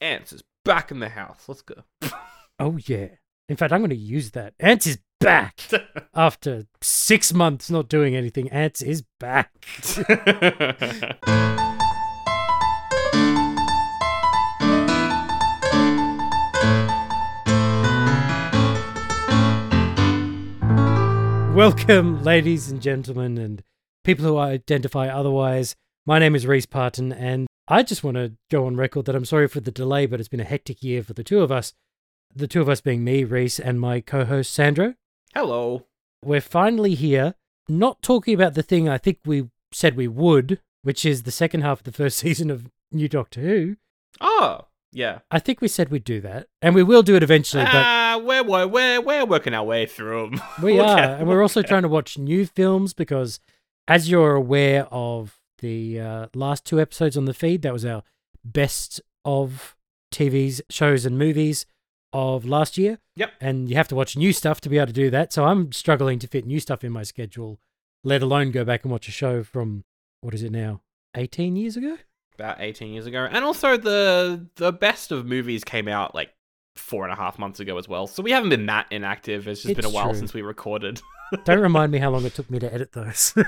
Ants is back in the house. Let's go. Oh yeah. In fact, I'm going to use that. Ants is back after six months not doing anything. Ants is back. Welcome, ladies and gentlemen, and people who identify otherwise. My name is Rhys Parton, and I just want to go on record that I'm sorry for the delay, but it's been a hectic year for the two of us. The two of us being me, Rhys, and my co host, Sandro. Hello. We're finally here, not talking about the thing I think we said we would, which is the second half of the first season of New Doctor Who. Oh, yeah. I think we said we'd do that, and we will do it eventually, but Ah, we're, we're, we're, we're working our way through them. We are, and we're also trying to watch new films because, as you're aware of the uh, last two episodes on the feed, that was our best of TVs, shows, and movies of last year. Yep. And you have to watch new stuff to be able to do that. So I'm struggling to fit new stuff in my schedule, let alone go back and watch a show from what is it now, 18 years ago? About 18 years ago. And also, the the best of movies came out like four and a half months ago as well. So we haven't been that inactive. It's just been a while true. since we recorded. Don't remind me how long it took me to edit those.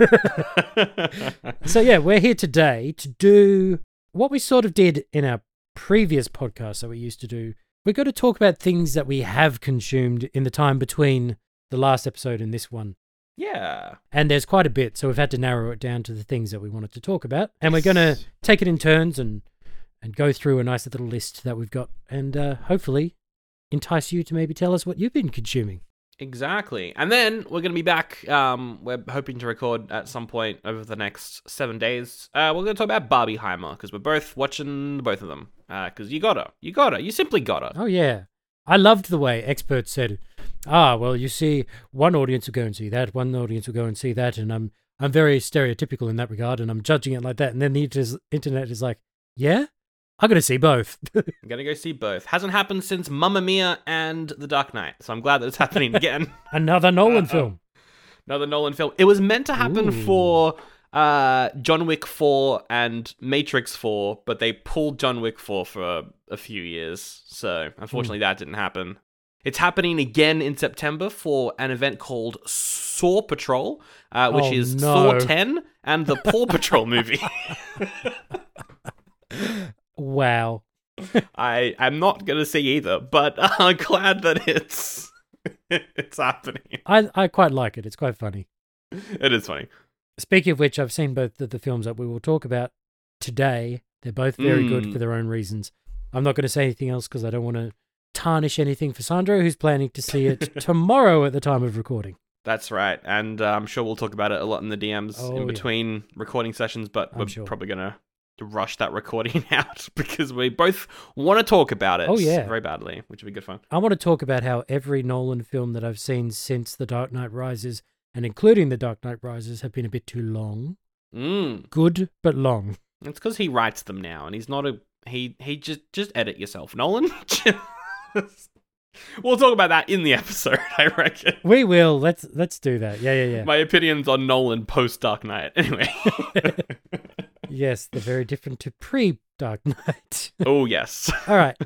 So yeah, we're here today to do what we sort of did in our previous podcast that we used to do. We're going to talk about things that we have consumed in the time between the last episode and this one. yeah. And there's quite a bit, so we've had to narrow it down to the things that we wanted to talk about. And we're going to take it in turns and and go through a nice little list that we've got and uh, hopefully entice you to maybe tell us what you've been consuming. Exactly. And then we're going to be back. Um, we're hoping to record at some point over the next seven days. Uh, we're going to talk about Barbieheimer because we're both watching both of them. Because you got her. You got her. You simply got her. Oh yeah, I loved the way experts said, "Ah, well, you see, one audience will go and see that, one audience will go and see that," and I'm I'm very stereotypical in that regard, and I'm judging it like that. And then the inter- internet is like, "Yeah, I'm gonna see both." I'm going to go see both. Hasn't happened since Mamma Mia and The Dark Knight. So I'm glad that it's happening again. Another Nolan film. Another Nolan film. It was meant to happen Ooh. for uh, John Wick 4 and Matrix 4, but they pulled John Wick 4 for a, a few years. So unfortunately, that didn't happen. It's happening again in September for an event called Saw Patrol, uh, which Oh, is no. Saw 10 and the Paw Patrol movie. Wow. I I'm not going to see either, but I'm glad that it's it's happening. I I quite like it. It's quite funny. It is funny. Speaking of which, I've seen both of the films that we will talk about today. They're both very good Mm. for their own reasons. I'm not going to say anything else because I don't want to tarnish anything for Sandro, who's planning to see it tomorrow at the time of recording. That's right, and uh, I'm sure we'll talk about it a lot in the DMs Oh, in yeah. between recording sessions. But I'm we're sure. probably gonna rush that recording out because we both want to talk about it. Oh, yeah. very badly, which would be good fun. I want to talk about how every Nolan film that I've seen since The Dark Knight Rises, and including The Dark Knight Rises, have been a bit too long. Mm. Good, but long. It's because he writes them now, and he's not a he. He just just edit yourself, Nolan. we'll talk about that in the episode. I reckon. We will. Let's let's do that. Yeah, yeah, yeah. My opinions on Nolan post Dark Knight. Anyway. Yes, they're very different to pre Dark Knight. oh yes. All right.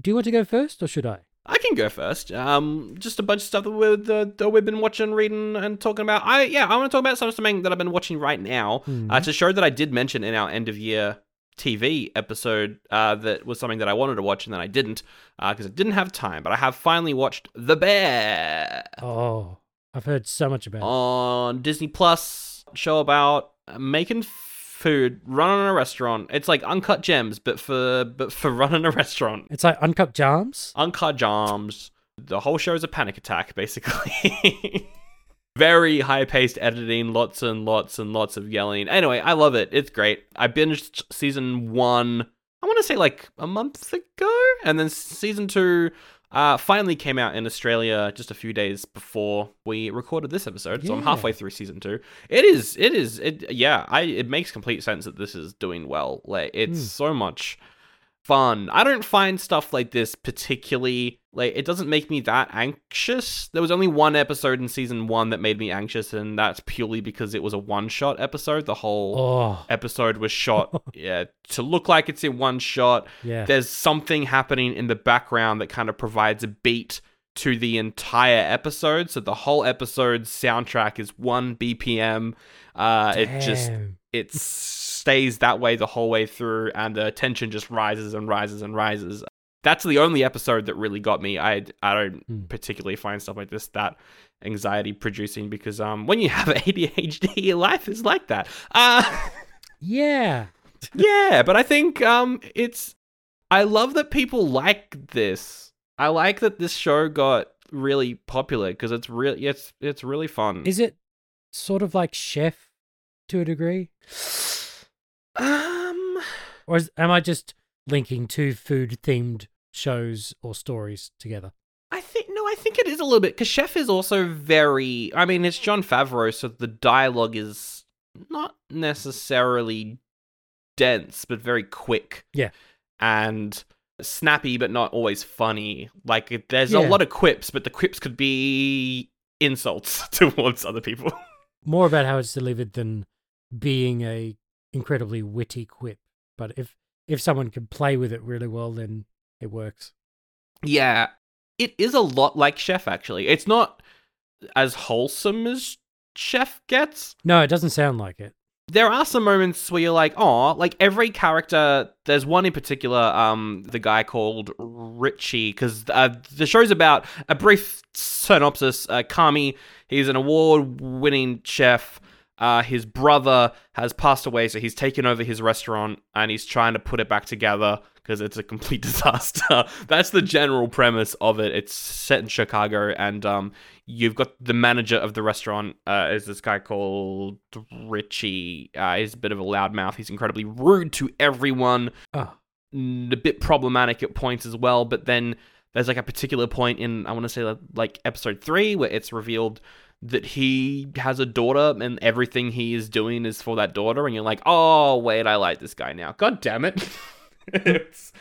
Do you want to go first, or should I? I can go first. Um, just a bunch of stuff that, we're, that, that we've been watching, reading, and talking about. I yeah, I want to talk about something that I've been watching right now. Hmm. Uh, it's a show that I did mention in our end of year TV episode. Uh, that was something that I wanted to watch and then I didn't because I didn't have time. But I have finally watched The Bear Oh, I've heard so much about it. on Disney Plus. Show about uh, making food, running a restaurant. It's like Uncut Gems, but for but for running a restaurant. It's like Uncut Jams. Uncut Jams. The whole show is a panic attack, basically. Very high paced editing, lots and lots and lots of yelling. Anyway, I love it. It's great. I binged season one, I want to say like a month ago. And then season two uh, finally came out in Australia just a few days before we recorded this episode. So I'm halfway through season two. It is, it is, it, yeah, I, it makes complete sense that this is doing well. Like, it's Hmm. so much fun. I don't find stuff like this particularly like it doesn't make me that anxious. There was only one episode in season 1 that made me anxious and that's purely because it was a one-shot episode. The whole Oh, episode was shot yeah to look like it's in one shot. yeah. There's something happening in the background that kind of provides a beat to the entire episode. So the whole episode's soundtrack is 1 BPM. Uh it just Damn. Stays that way the whole way through and the tension just rises and rises and rises that's the only episode that really got me i i don't Hmm. particularly find stuff like this that anxiety producing because um when you have adhd your life is like that uh Yeah. yeah but i think um it's i love that people like this i like that this show got really popular because it's really it's it's really fun Is it sort of like Chef to a degree? um Or is, am I just linking two food themed shows or stories together? I think no, I think it is a little bit because Chef is also very. I mean, it's Jon Favreau, so the dialogue is not necessarily dense, but very quick. Yeah. and snappy, but not always funny. Like there's a lot of quips, but the quips could be insults towards other people. More about how it's delivered than being a incredibly witty quip. But if if someone can play with it really well, then it works. yeah, it is a lot like Chef. Actually, it's not as wholesome as Chef gets. No, it doesn't sound like it. there are some moments where you're like, oh, like every character. There's one in particular, um, the guy called Richie, because uh, the show's about a brief synopsis. Uh, Carmy, he's an award-winning chef. Uh, his brother has passed away, so he's taken over his restaurant and he's trying to put it back together because it's a complete disaster. That's the general premise of it. It's set in Chicago, and um, you've got the manager of the restaurant uh, is this guy called Richie. Uh, he's a bit of a loudmouth. He's incredibly rude to everyone. Oh, A bit problematic at points as well. But then there's like a particular point in I want to say like episode three where it's revealed that he has a daughter and everything he is doing is for that daughter, and you're like, oh wait, I like this guy now. God damn it. it's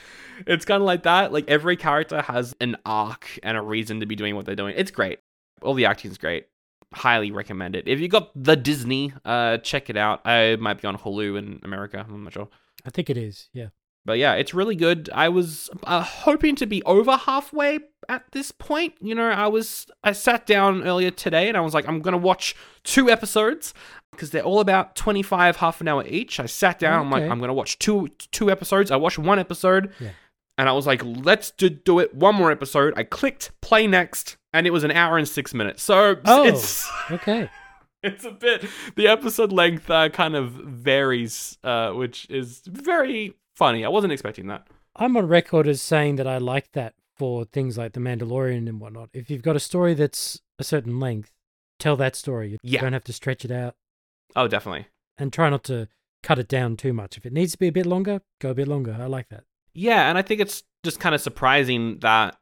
it's kind of like that. Like every character has an arc and a reason to be doing what they're doing. It's great. All the acting is great. Highly recommend it. If you got the Disney, uh, check it out. i might be on Hulu in America. I'm not sure. I think it is. Yeah. But yeah, it's really good. I was uh, hoping to be over halfway at this point. You know, I was I sat down earlier today and I was like, I'm gonna watch two episodes because they're all about 25 half an hour each. I sat down. I'm like, I'm gonna watch two two episodes. I watched one episode, Yeah. and I was like, let's do, do it one more episode. I clicked play next, and it was an hour and six minutes. So Oh. it's Okay. it's a bit the episode length uh, kind of varies uh, which is very funny i wasn't expecting that I'm on record as saying that I like that for things like The Mandalorian and whatnot. If you've got a story that's a certain length, tell that story. You Yeah. don't have to stretch it out oh definitely and try not to cut it down too much. If it needs to be a bit longer, go a bit longer. I like that. yeah and i think it's just kind of surprising that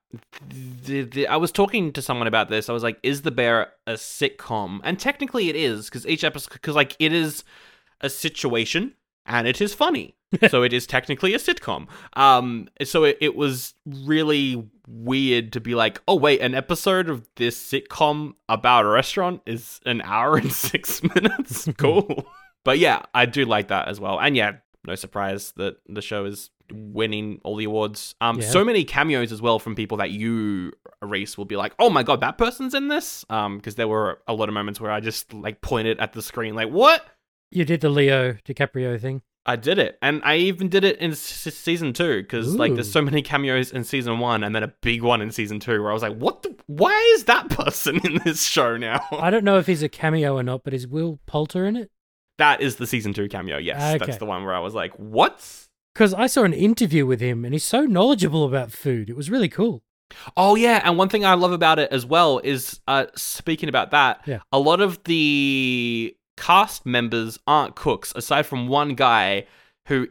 the, the, i was talking to someone about this i was like is the bear a sitcom and technically it is because each episode because like it is a situation and it is funny so it is technically a sitcom. Um so it, it was really weird to be like oh wait an episode of this sitcom about a restaurant is an hour and six minutes? Cool. But yeah i do like that as well. And yeah no surprise that the show is winning all the awards. Um Yeah. so many cameos as well from people that you Rhys will be like oh my god that person's in this? Um because there were a lot of moments where i just like pointed at the screen like what? You did the Leo DiCaprio thing. I did it, and I even did it in s- season two because like there's so many cameos in season one, and then a big one in season two where I was like, "What? The- why is that person in this show now?" I don't know if he's a cameo or not, but is Will Poulter in it? that is the season two cameo. Yes, Okay. that's the one where I was like, "What?" Because I saw an interview with him and he's so knowledgeable about food. It was really cool. Oh yeah, and one thing I love about it as well is uh, speaking about that. Yeah. a lot of the cast members aren't cooks, aside from one guy who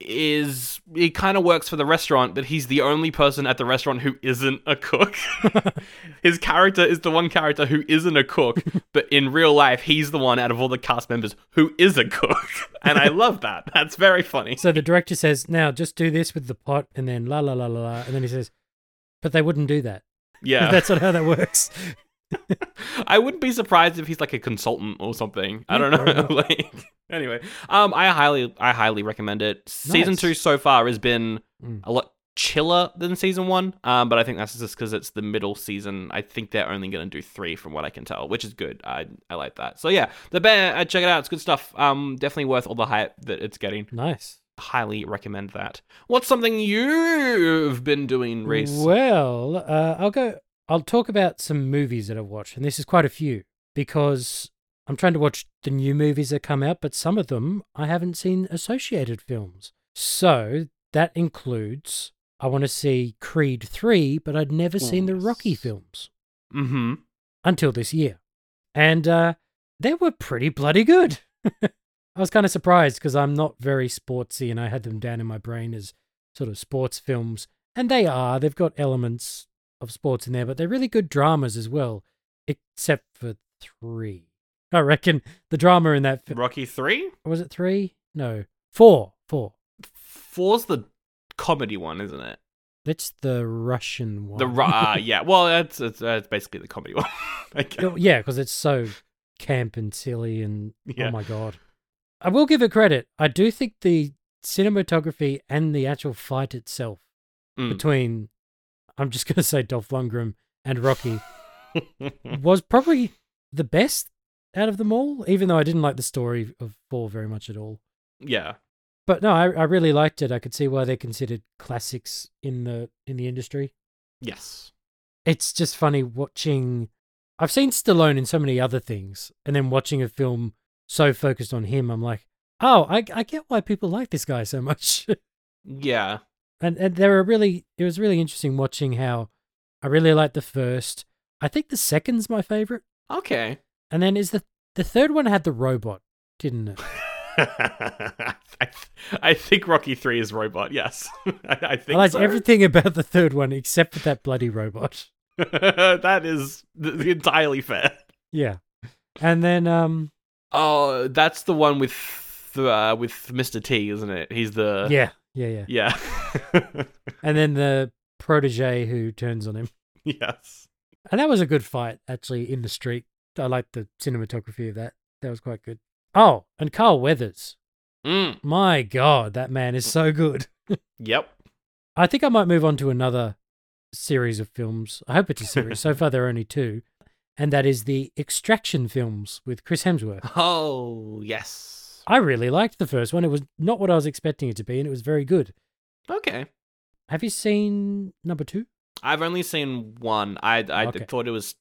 is he kind of works for the restaurant, but he's the only person at the restaurant who isn't a cook. His character is the one character who isn't a cook, but in real life, he's the one out of all the cast members who is a cook. And I love that. That's very funny. So the director says, "Now just do this with the pot," and then la la la la la, and then he says, "But they wouldn't do that. Yeah. That's not how that works." I wouldn't be surprised if he's like a consultant or something. I don't know. like anyway, um, I highly, I highly recommend it. Season Nice. two so far has been Mm. a lot chiller than season one. Um, but I think that's just because it's the middle season. I think they're only going to do three, from what I can tell, which is good. I I like that. So yeah, the bear, uh, check it out. It's good stuff. Um, definitely worth all the hype that it's getting. Nice. Highly recommend that. What's something you've been doing, Rhys? Well, uh, I'll go. I'll talk about some movies that I've watched, and this is quite a few because I'm trying to watch the new movies that come out, but some of them I haven't seen associated films. So that includes I want to see Creed 3, but I'd never seen the Rocky films Mm-hmm. until this year. And uh, they were pretty bloody good. I was kind of surprised because I'm not very sportsy and I had them down in my brain as sort of sports films. And they are. They've got elements of sports in there, but they're really good dramas as well, except for three. I reckon the drama in that fi- Rocky three. was it three? No, four. Four. Four's the comedy one, isn't it? That's the Russian one. The Ru- uh, yeah. Well, that's it's, it's basically the comedy one. Guess. Oh, yeah, because it's so camp and silly and Yeah. oh my god. I will give it credit. I do think the cinematography and the actual fight itself Mm. between I'm just gonna say Dolph Lundgren and Rocky was probably the best out of them all, even though I didn't like the story of four very much at all. yeah. But no, I, I really liked it. I could see why they're considered classics in the in the industry. Yes. it's just funny watching. I've seen Stallone in so many other things, and then watching a film so focused on him, I'm like, oh, I, I get why people like this guy so much. Yeah. And and there were really, it was really interesting watching how I really liked the first. I think the second's my favorite, Okay. and then is the the third one had the robot, didn't it? I, th- I think Rocky Three is robot. Yes, I, I I think liked so. everything about the third one except for that bloody robot. that is th- entirely fair. Yeah, and then um, Oh, that's the one with uh, with Mr. T, isn't it? He's the yeah, yeah, yeah, yeah. and then the protege who turns on him. yes. And that was a good fight, actually, in the street. I liked the cinematography of that. That was quite good. Oh, and Carl Weathers. Mm. My God, that man is so good. Yep. I think I might move on to another series of films. I hope it's a series. so far, there are only two. And that is the Extraction films with Chris Hemsworth. Oh yes. I really liked the first one. It was not what I was expecting it to be, and it was very good. Okay. Have you seen number two? I've only seen one. I I Okay. thought it was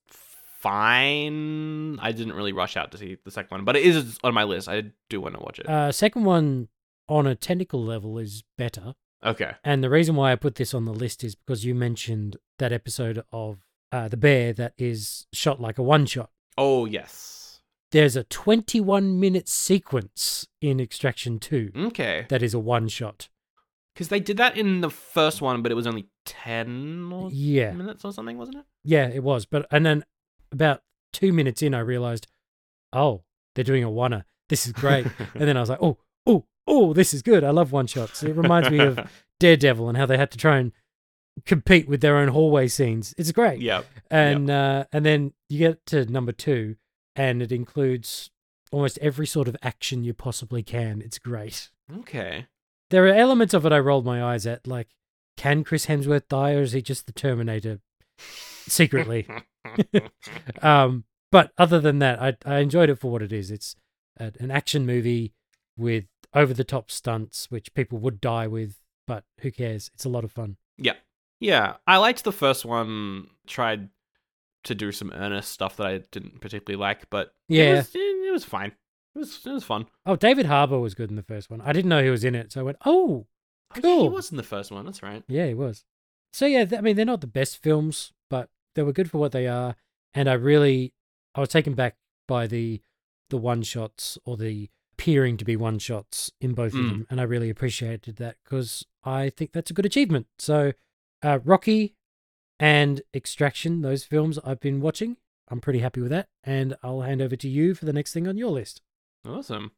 fine. I didn't really rush out to see the second one, but it is on my list. I do want to watch it. Uh, second one, on a technical level, is better. okay. And the reason why I put this on the list is because you mentioned that episode of uh, The Bear that is shot like a one shot. Oh yes. There's a 21 minute sequence in Extraction 2 Okay. that is a one shot. Because they did that in the first one, but it was only ten or Yeah. minutes or something, wasn't it? Yeah, it was. But, and then about two minutes in, I realized, oh, they're doing a oneer. This is great. and then I was like, oh, oh, oh, this is good. I love one shots. It reminds me of Daredevil and how they had to try and compete with their own hallway scenes. It's great. yeah. and uh, and then you get to number two, and it includes almost every sort of action you possibly can. It's great. Okay. There are elements of it I rolled my eyes at, like can Chris Hemsworth die, or is he just the Terminator secretly? um, but other than that, I I enjoyed it for what it is. It's a, an action movie with over the top stunts, which people would die with, but who cares? It's a lot of fun. yeah. Yeah. I liked the first one. Tried to do some earnest stuff that I didn't particularly like, but Yeah. it was, it, was fine. It was it was fun. Oh, David Harbour was good in the first one. I didn't know he was in it, so I went, oh, Oh, Cool. he was in the first one. That's right. Yeah, he was. So yeah, th- I mean, they're not the best films, but they were good for what they are. And I really, I was taken back by the the one shots or the appearing to be one shots in both of Mm. them, and I really appreciated that because I think that's a good achievement. So, uh, Rocky and Extraction, those films I've been watching, I'm pretty happy with that, and I'll hand over to you for the next thing on your list. Awesome.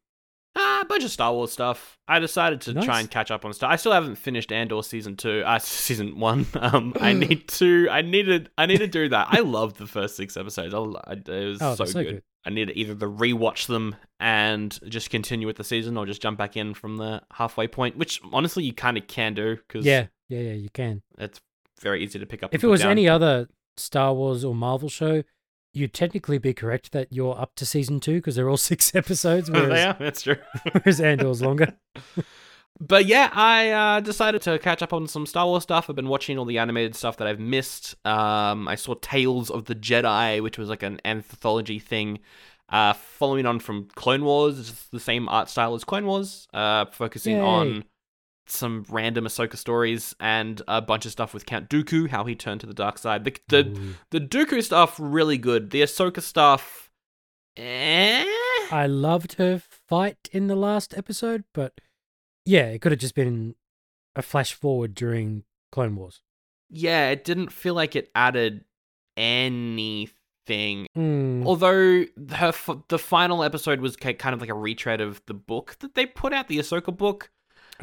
Ah, a bunch of Star Wars stuff. I decided to Nice. try and catch up on stuff. I still haven't finished Andor season two. Uh, season one. Um, I need to. I needed. I need to do that. I loved the first six episodes. I, I, it was Oh, so, so good. good. I need to either to rewatch them and just continue with the season, or just jump back in from the halfway point. Which honestly, you kind of can do because Yeah, yeah, yeah, you can. it's very easy to pick up. If it was down. any other Star Wars or Marvel show, you'd technically be correct that you're up to season two because they're all six episodes, whereas, yeah, that's true. whereas Andor's longer. But yeah, I uh, decided to catch up on some Star Wars stuff. I've been watching all the animated stuff that I've missed. Um, I saw Tales of the Jedi, which was like an anthology thing. Uh, following on from Clone Wars, it's the same art style as Clone Wars, uh, focusing Yay. on some random Ahsoka stories and a bunch of stuff with Count Dooku, how he turned to the dark side. The the, Ooh. the Dooku stuff really good. The Ahsoka stuff, eh? I loved her fight in the last episode, but yeah, it could have just been a flash forward during Clone Wars. yeah, it didn't feel like it added anything. Hmm. Although her f- the final episode was kind of like a retread of the book that they put out, the Ahsoka book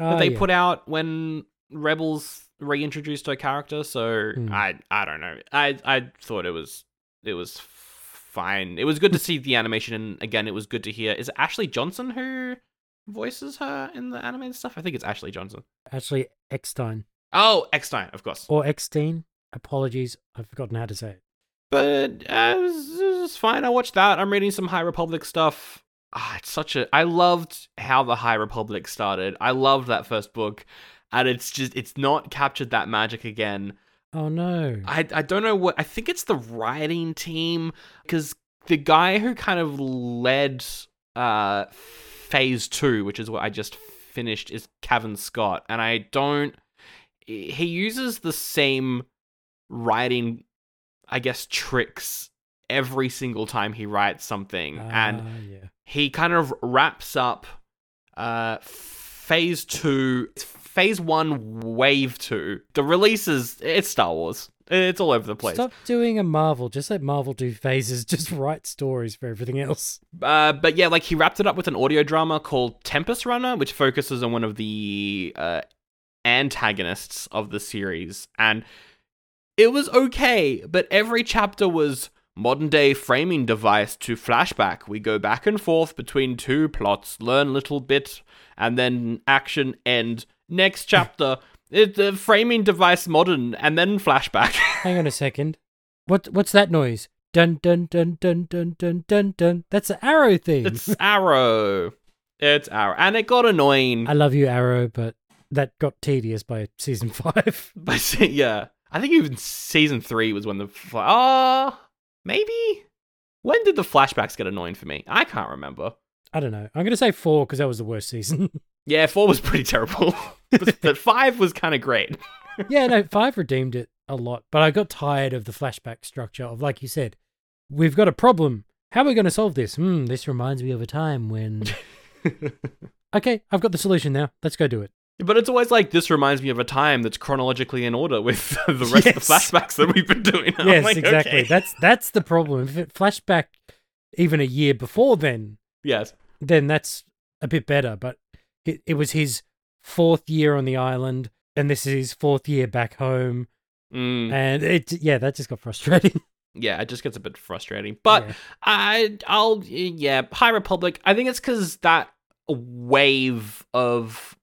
that they yeah. put out when Rebels reintroduced her character. So Hmm. I I don't know. I I thought it was it was fine. It was good to see the animation, and again, it was good to hear. Is it Ashley Johnson who voices her in the animated stuff? I think it's Ashley Johnson. Actually, Eckstein Oh, Eckstein, of course. or Eckstein. Apologies, I've forgotten how to say it. But uh, it, was, it was fine. I watched that. I'm reading some High Republic stuff. Ah, it's such a. I loved how the High Republic started. I loved that first book, and it's just it's not captured that magic again. Oh no! I I don't know what. I think it's the writing team because the guy who kind of led uh phase two, which is what I just finished, is Cavan Scott, and I don't. He uses the same writing, I guess, tricks every single time he writes something, and Ah, yeah. He kind of wraps up uh phase two phase one wave two the releases it's star wars it's all over the place Stop doing a Marvel. Just let Marvel do phases. Just write stories for everything else. uh, but yeah like he wrapped it up with an audio drama called tempest runner which focuses on one of the uh antagonists of the series and it was okay but every chapter was modern day framing device to flashback we go back and forth between two plots learn little bit and then action end next chapter it's a framing device modern and then flashback Hang on a second. What what's that noise? Dun dun dun dun dun dun dun dun. That's the Arrow theme. it's arrow it's arrow and it got annoying I love you, Arrow, but that got tedious by season five. Se- yeah, I think even season three was when the oh maybe when did the flashbacks get annoying for me? I can't remember. I don't know. I'm gonna say four because that was the worst season. Yeah, four was pretty terrible, but, but five was kind of great. yeah, no, five redeemed it a lot, but I got tired of the flashback structure of like you said, we've got a problem. How are we going to solve this? Hmm, this reminds me of a time when. okay, I've got the solution now. Let's go do it. But it's always like this reminds me of a time that's chronologically in order with the rest of the flashbacks that we've been doing. I'm yes, like, exactly. okay. That's that's the problem. If it flashback even a year before then, yes. then that's a bit better. But it, it was his fourth year on the island, and this is his fourth year back home, Mm, and it yeah, that just got frustrating. yeah, it just gets a bit frustrating. But Yeah. I, I'll, yeah, High Republic. I think it's because that wave of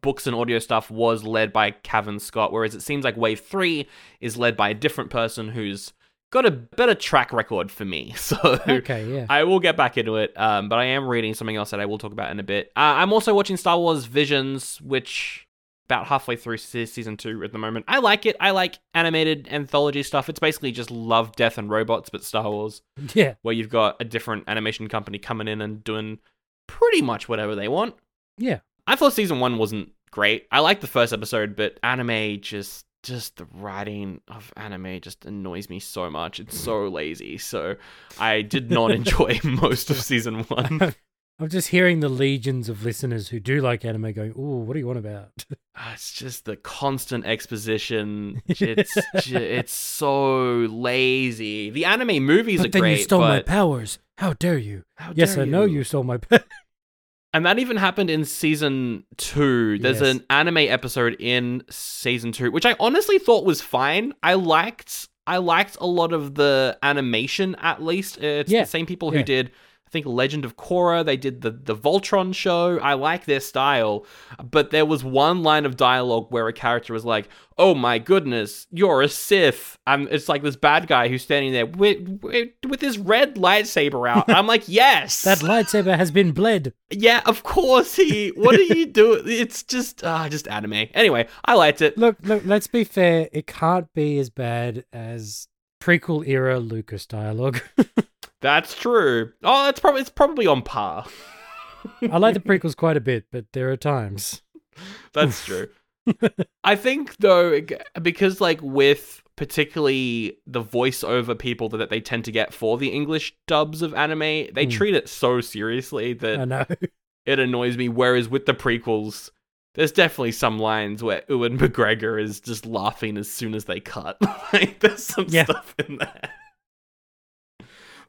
books and audio stuff was led by Cavan Scott, whereas it seems like Wave Three is led by a different person who's got a better track record for me. So okay, yeah. I will get back into it. Um, but I am reading something else that I will talk about in a bit. Uh, I'm also watching Star Wars Visions, which about halfway through season two at the moment. I like it. I like animated anthology stuff. It's basically just love, death, and robots, but Star Wars, yeah, where you've got a different animation company coming in and doing pretty much whatever they want. yeah. I thought season one wasn't great. I liked the first episode, but anime just just the writing of anime just annoys me so much. It's so lazy. So I did not enjoy most of season one. I'm just hearing the legions of listeners who do like anime going, "Ooh, what do you want about?" Ah, It's just the constant exposition. It's ju- it's so lazy. The anime movies but are then great, you stole my powers. How dare you? how yes, dare I know you stole my powers. And that even happened in season two. There's Yes. an anime episode in season two, which I honestly thought was fine. I liked I liked a lot of the animation at least. It's Yeah. the same people Yeah. who did think Legend of Korra. They did the the Voltron show. I like their style, but there was one line of dialogue where a character was like, "Oh my goodness, you're a Sith," and it's like this bad guy who's standing there with with, with his red lightsaber out. I'm like, "Yes, that lightsaber has been bled. yeah, of course he. What are you doing? It's just ah, just anime. Anyway, I liked it. Look, look. Let's be fair. It can't be as bad as prequel era Lucas dialogue. That's true. Oh, it's probably it's probably on par. I like the prequels quite a bit, but there are times. That's true. I think though, because like with particularly the voiceover people that they tend to get for the English dubs of anime, they Hmm. treat it so seriously that I know. it annoys me. Whereas with the prequels, there's definitely some lines where Ewan McGregor is just laughing as soon as they cut. like there's some Yeah. stuff in there.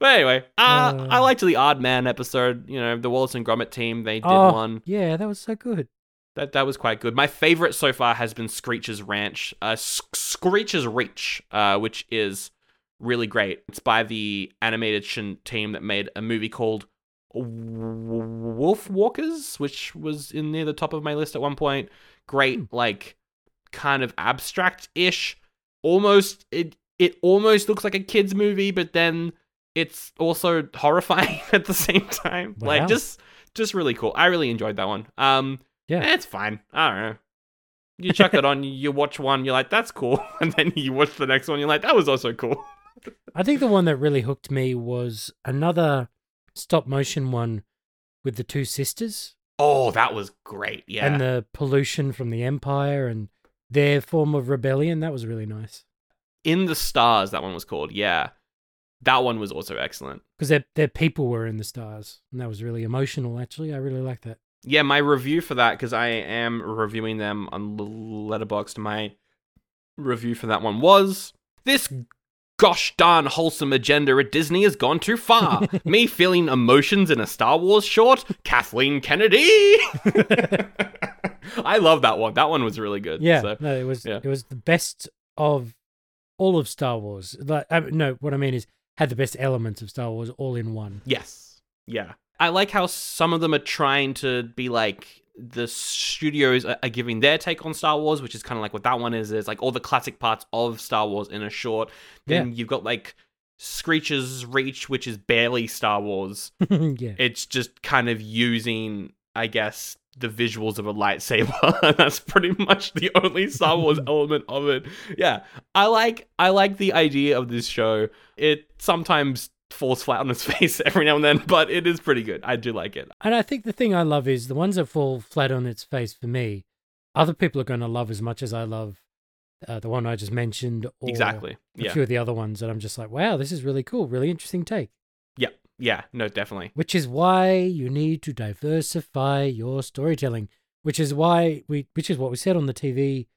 But anyway, uh, Uh. I liked the Aardman episode. You know, the Wallace and Gromit team they did Oh. one. Yeah, that was so good. That that was quite good. My favorite so far has been Screech's Ranch, uh, Screech's Reach, uh, which is really great. It's by the animation team that made a movie called Wolf Walkers, which was in near the top of my list at one point. Great, Hmm. like kind of abstract-ish. Almost it it almost looks like a kids movie, but then it's also horrifying at the same time. Wow. Like just just really cool. I really enjoyed that one. Um Yeah. Eh, it's fine. I don't know. You chuck it on, you watch one, you're like, that's cool. And then you watch the next one, you're like, that was also cool. I think the one that really hooked me was another stop motion one with the two sisters Oh, that was great. Yeah. and the pollution from the Empire and their form of rebellion. That was really nice In the Stars, that one was called. Yeah. That one was also excellent. because their their people were in the stars, and that was really emotional. Actually, I really like that. Yeah, my review for that, because I am reviewing them on Letterboxd, my review for that one was this gosh darn wholesome agenda at Disney has gone too far. Me feeling emotions in a Star Wars short, Kathleen Kennedy. I love that one. That one was really good. Yeah, So, no, it was yeah. it was the best of all of Star Wars. Like, I, no, what I mean is had the best elements of Star Wars all in one. yes. Yeah. I like how some of them are trying to be like the studios are, giving their take on Star Wars, which is kind of like what that one is. Is like all the classic parts of Star Wars in a short. Then you've got like Screech's Reach, which is barely Star Wars. yeah, It's just kind of using, I guess, the visuals of a lightsaber. and That's pretty much the only Star Wars element of it. Yeah, I like I like the idea of this show. It sometimes falls flat on its face every now and then, but it is pretty good. I do like it. and I think the thing I love is the ones that fall flat on its face for me. Other people are going to love as much as I love uh, the one I just mentioned, or exactly. a Yeah. few of the other ones that I'm just like, wow, this is really cool, really interesting take. Yeah. No, definitely. Which is why you need to diversify your storytelling. Which is why we, which is what we said on the TV,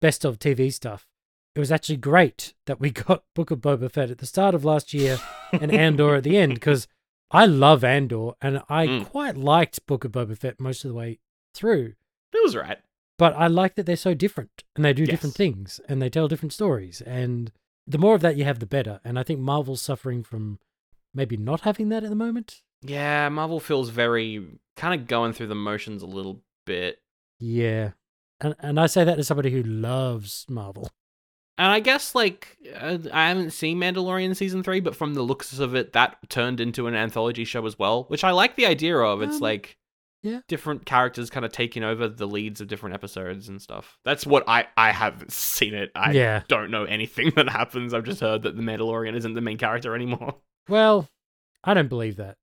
best of TV stuff. It was actually great that we got Book of Boba Fett at the start of last year and Andor at the end because I love Andor and I Mm. quite liked Book of Boba Fett most of the way through. It was right. But I like that they're so different and they do different things and they tell different stories. And the more of that you have, the better. And I think Marvel's suffering from maybe not having that at the moment. Yeah, Marvel feels very kind of going through the motions a little bit. Yeah. And, and I say that as somebody who loves Marvel. And I guess like uh, I haven't seen Mandalorian season three, but from the looks of it, that turned into an anthology show as well, which I like the idea of. It's Um, like yeah. different characters kind of taking over the leads of different episodes and stuff. That's what I I haven't seen it. I yeah. don't know anything that happens. I've just heard that the Mandalorian isn't the main character anymore. Well, I don't believe that.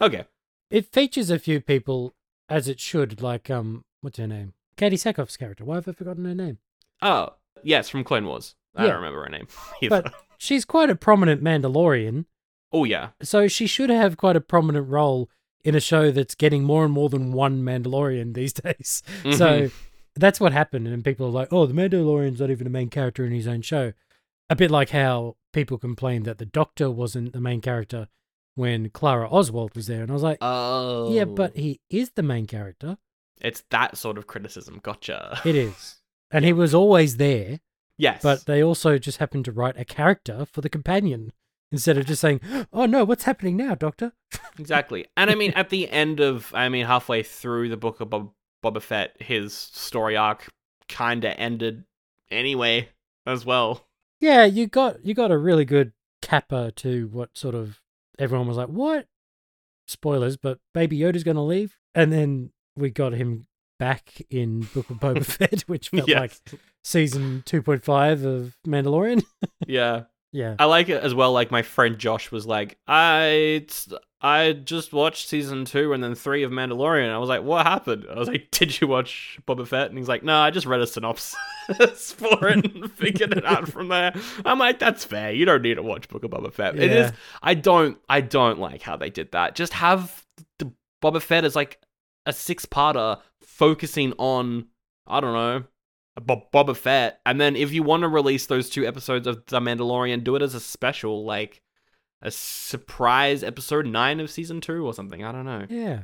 Okay, It features a few people as it should, like, um, what's her name? Katee Sackhoff's character. Why have I forgotten her name? oh yes, from Clone Wars. I Yeah. don't remember her name either. But she's quite a prominent Mandalorian. oh yeah, So she should have quite a prominent role in a show that's getting more and more than one Mandalorian these days. Mhm. So that's what happened. And people are like, oh, the Mandalorian's not even a main character in his own show. A bit like how people complained that the Doctor wasn't the main character when Clara Oswald was there. And I was like, oh, yeah, but oh. he is the main character. it's that sort of criticism. Gotcha. It is. And he was always there, yes, but they also just happened to write a character for the companion instead of just saying, oh no, what's happening now, Doctor? exactly. And I mean, at the end of, I mean, halfway through the book of Bob- Boba Fett, his story arc kind of ended anyway, as well. Yeah, you got you got a really good capper to what sort of everyone was like, what? Spoilers, but Baby Yoda's going to leave, and then we got him back in Book of Boba Fett, which felt Yes. like season two point five of Mandalorian. Yeah. yeah, I like it as well. Like my friend Josh was like, I I just watched season two and then three of Mandalorian. I was like, what happened? I was like, did you watch Boba Fett? And he's like, no, I just read a synopsis for it and figured it out from there. I'm like, that's fair. You don't need to watch Book of Boba Fett. It Yeah. is. I don't. I don't like how they did that. Just have the Boba Fett as like a six-parter focusing on I don't know Bob- Boba Fett, and then if you want to release those two episodes of The Mandalorian, do it as a special, like a surprise episode nine of season two or something. I don't know. yeah,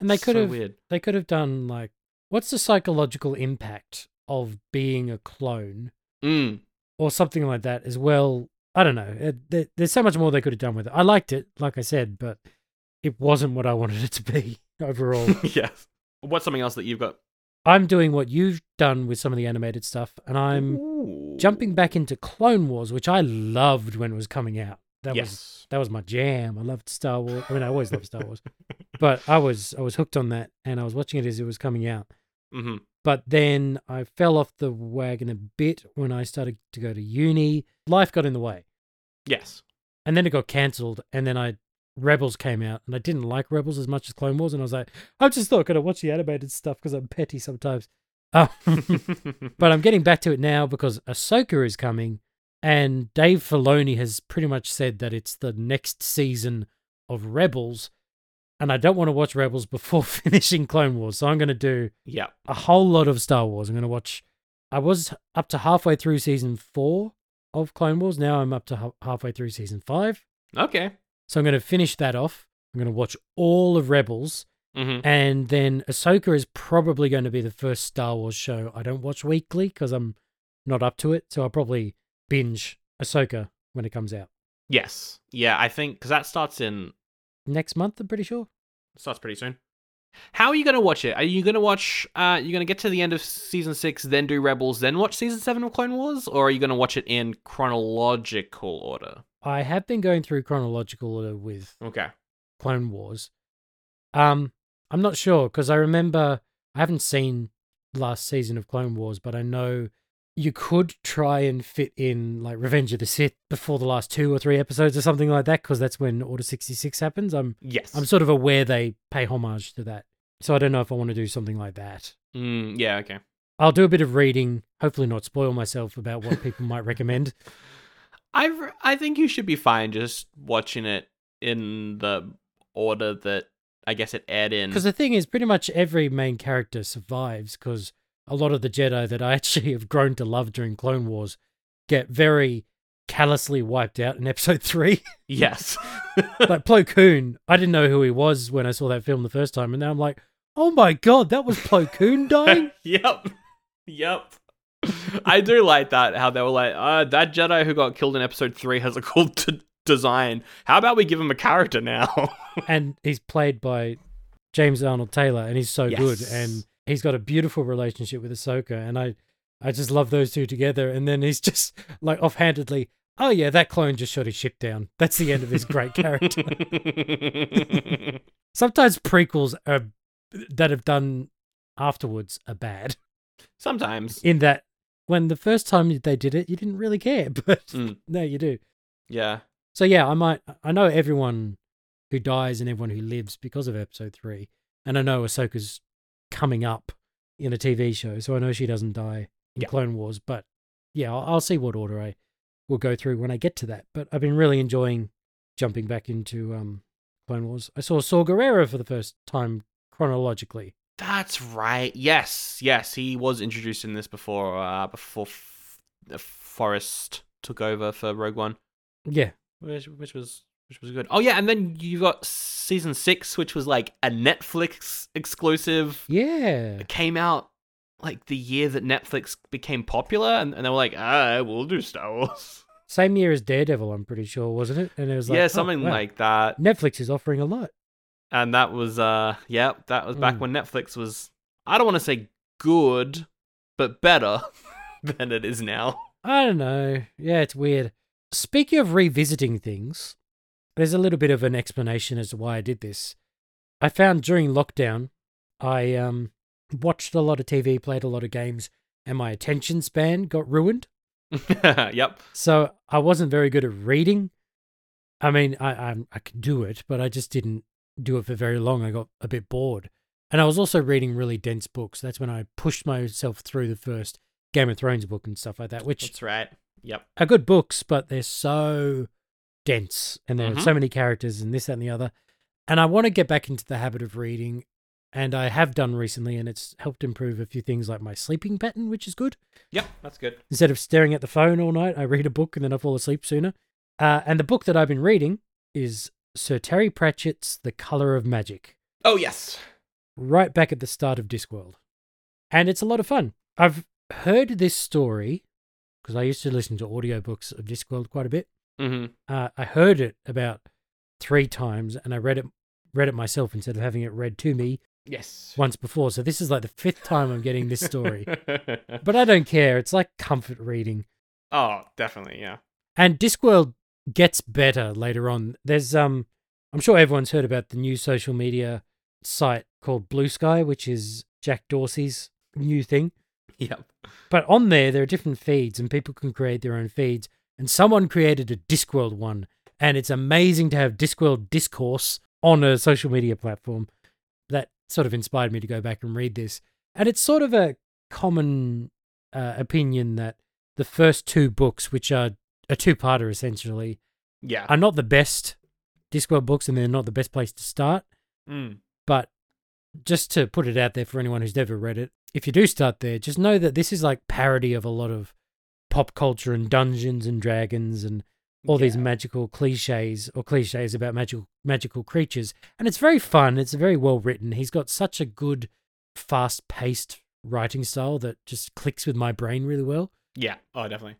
and they could So have weird. they could have done like, what's the psychological impact of being a clone Mm. or something like that as well. I don't know. It, there, there's so much more they could have done with it. I liked it, like I said, but it wasn't what I wanted it to be overall. yes. What's something else that you've got? I'm doing what you've done with some of the animated stuff, and I'm Ooh. jumping back into Clone Wars, which I loved when it was coming out. That was yes. that was my jam. I loved Star Wars. I mean, I always loved Star Wars, but I was I was hooked on that, and I was watching it as it was coming out. hmm But then I fell off the wagon a bit when I started to go to uni. Life got in the way. Yes. and then it got cancelled and then i rebels came out and i didn't like rebels as much as clone wars and i was like i'm just not going to watch the animated stuff because i'm petty sometimes um, but i'm getting back to it now because ahsoka is coming and dave filoni has pretty much said that it's the next season of rebels and i don't want to watch rebels before finishing clone wars so i'm going to do yeah. a whole lot of Star Wars. I'm going to watch. I was up to halfway through season four of Clone Wars. Now I'm up to ha- halfway through season five. Okay. So I'm going to finish that off. I'm going to watch all of Rebels, hmm and then Ahsoka is probably going to be the first Star Wars show I don't watch weekly because I'm not up to it. So I'll probably binge Ahsoka when it comes out Yes. Yeah. I think because that starts in next month. I'm pretty sure. starts pretty soon. How are you going to watch it? Are you going to watch? Uh, you going to get to the end of season six, then do Rebels, then watch season seven of Clone Wars, or are you going to watch it in chronological order? I have been going through chronological order with Okay. Clone Wars. Um, I'm not sure because I remember I haven't seen last season of Clone Wars, but I know you could try and fit in like Revenge of the Sith before the last two or three episodes or something like that because that's when Order 66 happens. I'm Yes. I'm sort of aware they pay homage to that. So I don't know if I want to do something like that. Mm, yeah. Okay. I'll do a bit of reading, hopefully not spoil myself about what people might recommend. I I think you should be fine just watching it in the order that I guess it aired in. Because the thing is, pretty much every main character survives because a lot of the Jedi that I actually have grown to love during Clone Wars get very callously wiped out in episode three. yes. like Plo Koon, I didn't know who he was when I saw that film the first time, and now I'm like, oh my god, that was Plo Koon dying? yep. Yep. I do like that how they were like, uh, that Jedi who got killed in episode three has a cool d- design. How about we give him a character now? and he's played by James Arnold Taylor, and he's so good, and he's got a beautiful relationship with Ahsoka, and I, I just love those two together. And then he's just like offhandedly, oh yeah, that clone just shot his ship down. That's the end of his great character. Sometimes prequels are that have done afterwards are bad. Sometimes. In that, when the first time they did it, you didn't really care, but Mm. now you do. Yeah. So yeah, I might. I know everyone who dies and everyone who lives because of episode three, and I know Ahsoka's coming up in a TV show, so I know she doesn't die in. Clone Wars. But yeah, I'll, I'll see what order I will go through when I get to that. But I've been really enjoying jumping back into um, Clone Wars. I saw Saw Gerrera for the first time chronologically. That's right. Yes, yes, he was introduced in this before. Uh, before F- Forest took over for Rogue One, Yeah, which which was which was good. Oh yeah, and then you got season six, which was like a Netflix exclusive. yeah. It came out like the year that Netflix became popular, and, and they were like, ah, we'll do Star Wars. Same year as Daredevil, I'm pretty sure, wasn't it? And it was like, yeah, oh, something wow. like that. Netflix is offering a lot. And that was uh yeah, that was back Mm. when Netflix was I don't want to say good, but better than it is now. I don't know. Yeah, it's weird. Speaking of revisiting things, there's a little bit of an explanation as to why I did this. I found during lockdown, I um watched a lot of TV, played a lot of games, and my attention span got ruined. yep. So I wasn't very good at reading. I mean, I I, I could do it, but I just didn't do it for very long. I got a bit bored, and I was also reading really dense books. That's when I pushed myself through the first Game of Thrones book and stuff like that, which That's right. Yep. are good books, but they're so dense and there Mhm. are so many characters and this that, and the other. And I want to get back into the habit of reading, and I have done recently, and it's helped improve a few things like my sleeping pattern, which is good. Yep, that's good. Instead of staring at the phone all night, I read a book and then I fall asleep sooner. Uh, and the book that I've been reading is Sir Terry Pratchett's The Color of Magic, Oh yes. right back at the start of Discworld. And it's a lot of fun. I've heard this story because I used to listen to audiobooks of Discworld quite a bit. Mm-hmm. Uh, I heard it about three times and I read it read it myself instead of having it read to me Yes. once before. So this is like the fifth time I'm getting this story. but I don't care. It's like comfort reading. oh, definitely, yeah. And Discworld gets better later on. There's um I'm sure everyone's heard about the new social media site called Bluesky, which is Jack Dorsey's new thing. Yep. But on there there are different feeds and people can create their own feeds. And someone created a Discworld one. And it's amazing to have Discworld discourse on a social media platform. That sort of inspired me to go back and read this. And it's sort of a common uh, opinion that the first two books, which are a two-parter essentially, Yeah. are not the best Discworld books, and they're not the best place to start. Mm. But just to put it out there for anyone who's never read it, if you do start there, just know that this is like parody of a lot of pop culture and Dungeons and Dragons and all these magical cliches or cliches about magical magical creatures. And it's very fun. It's very well written. He's got such a good, fast paced writing style that just clicks with my brain really well. Yeah. Oh, definitely.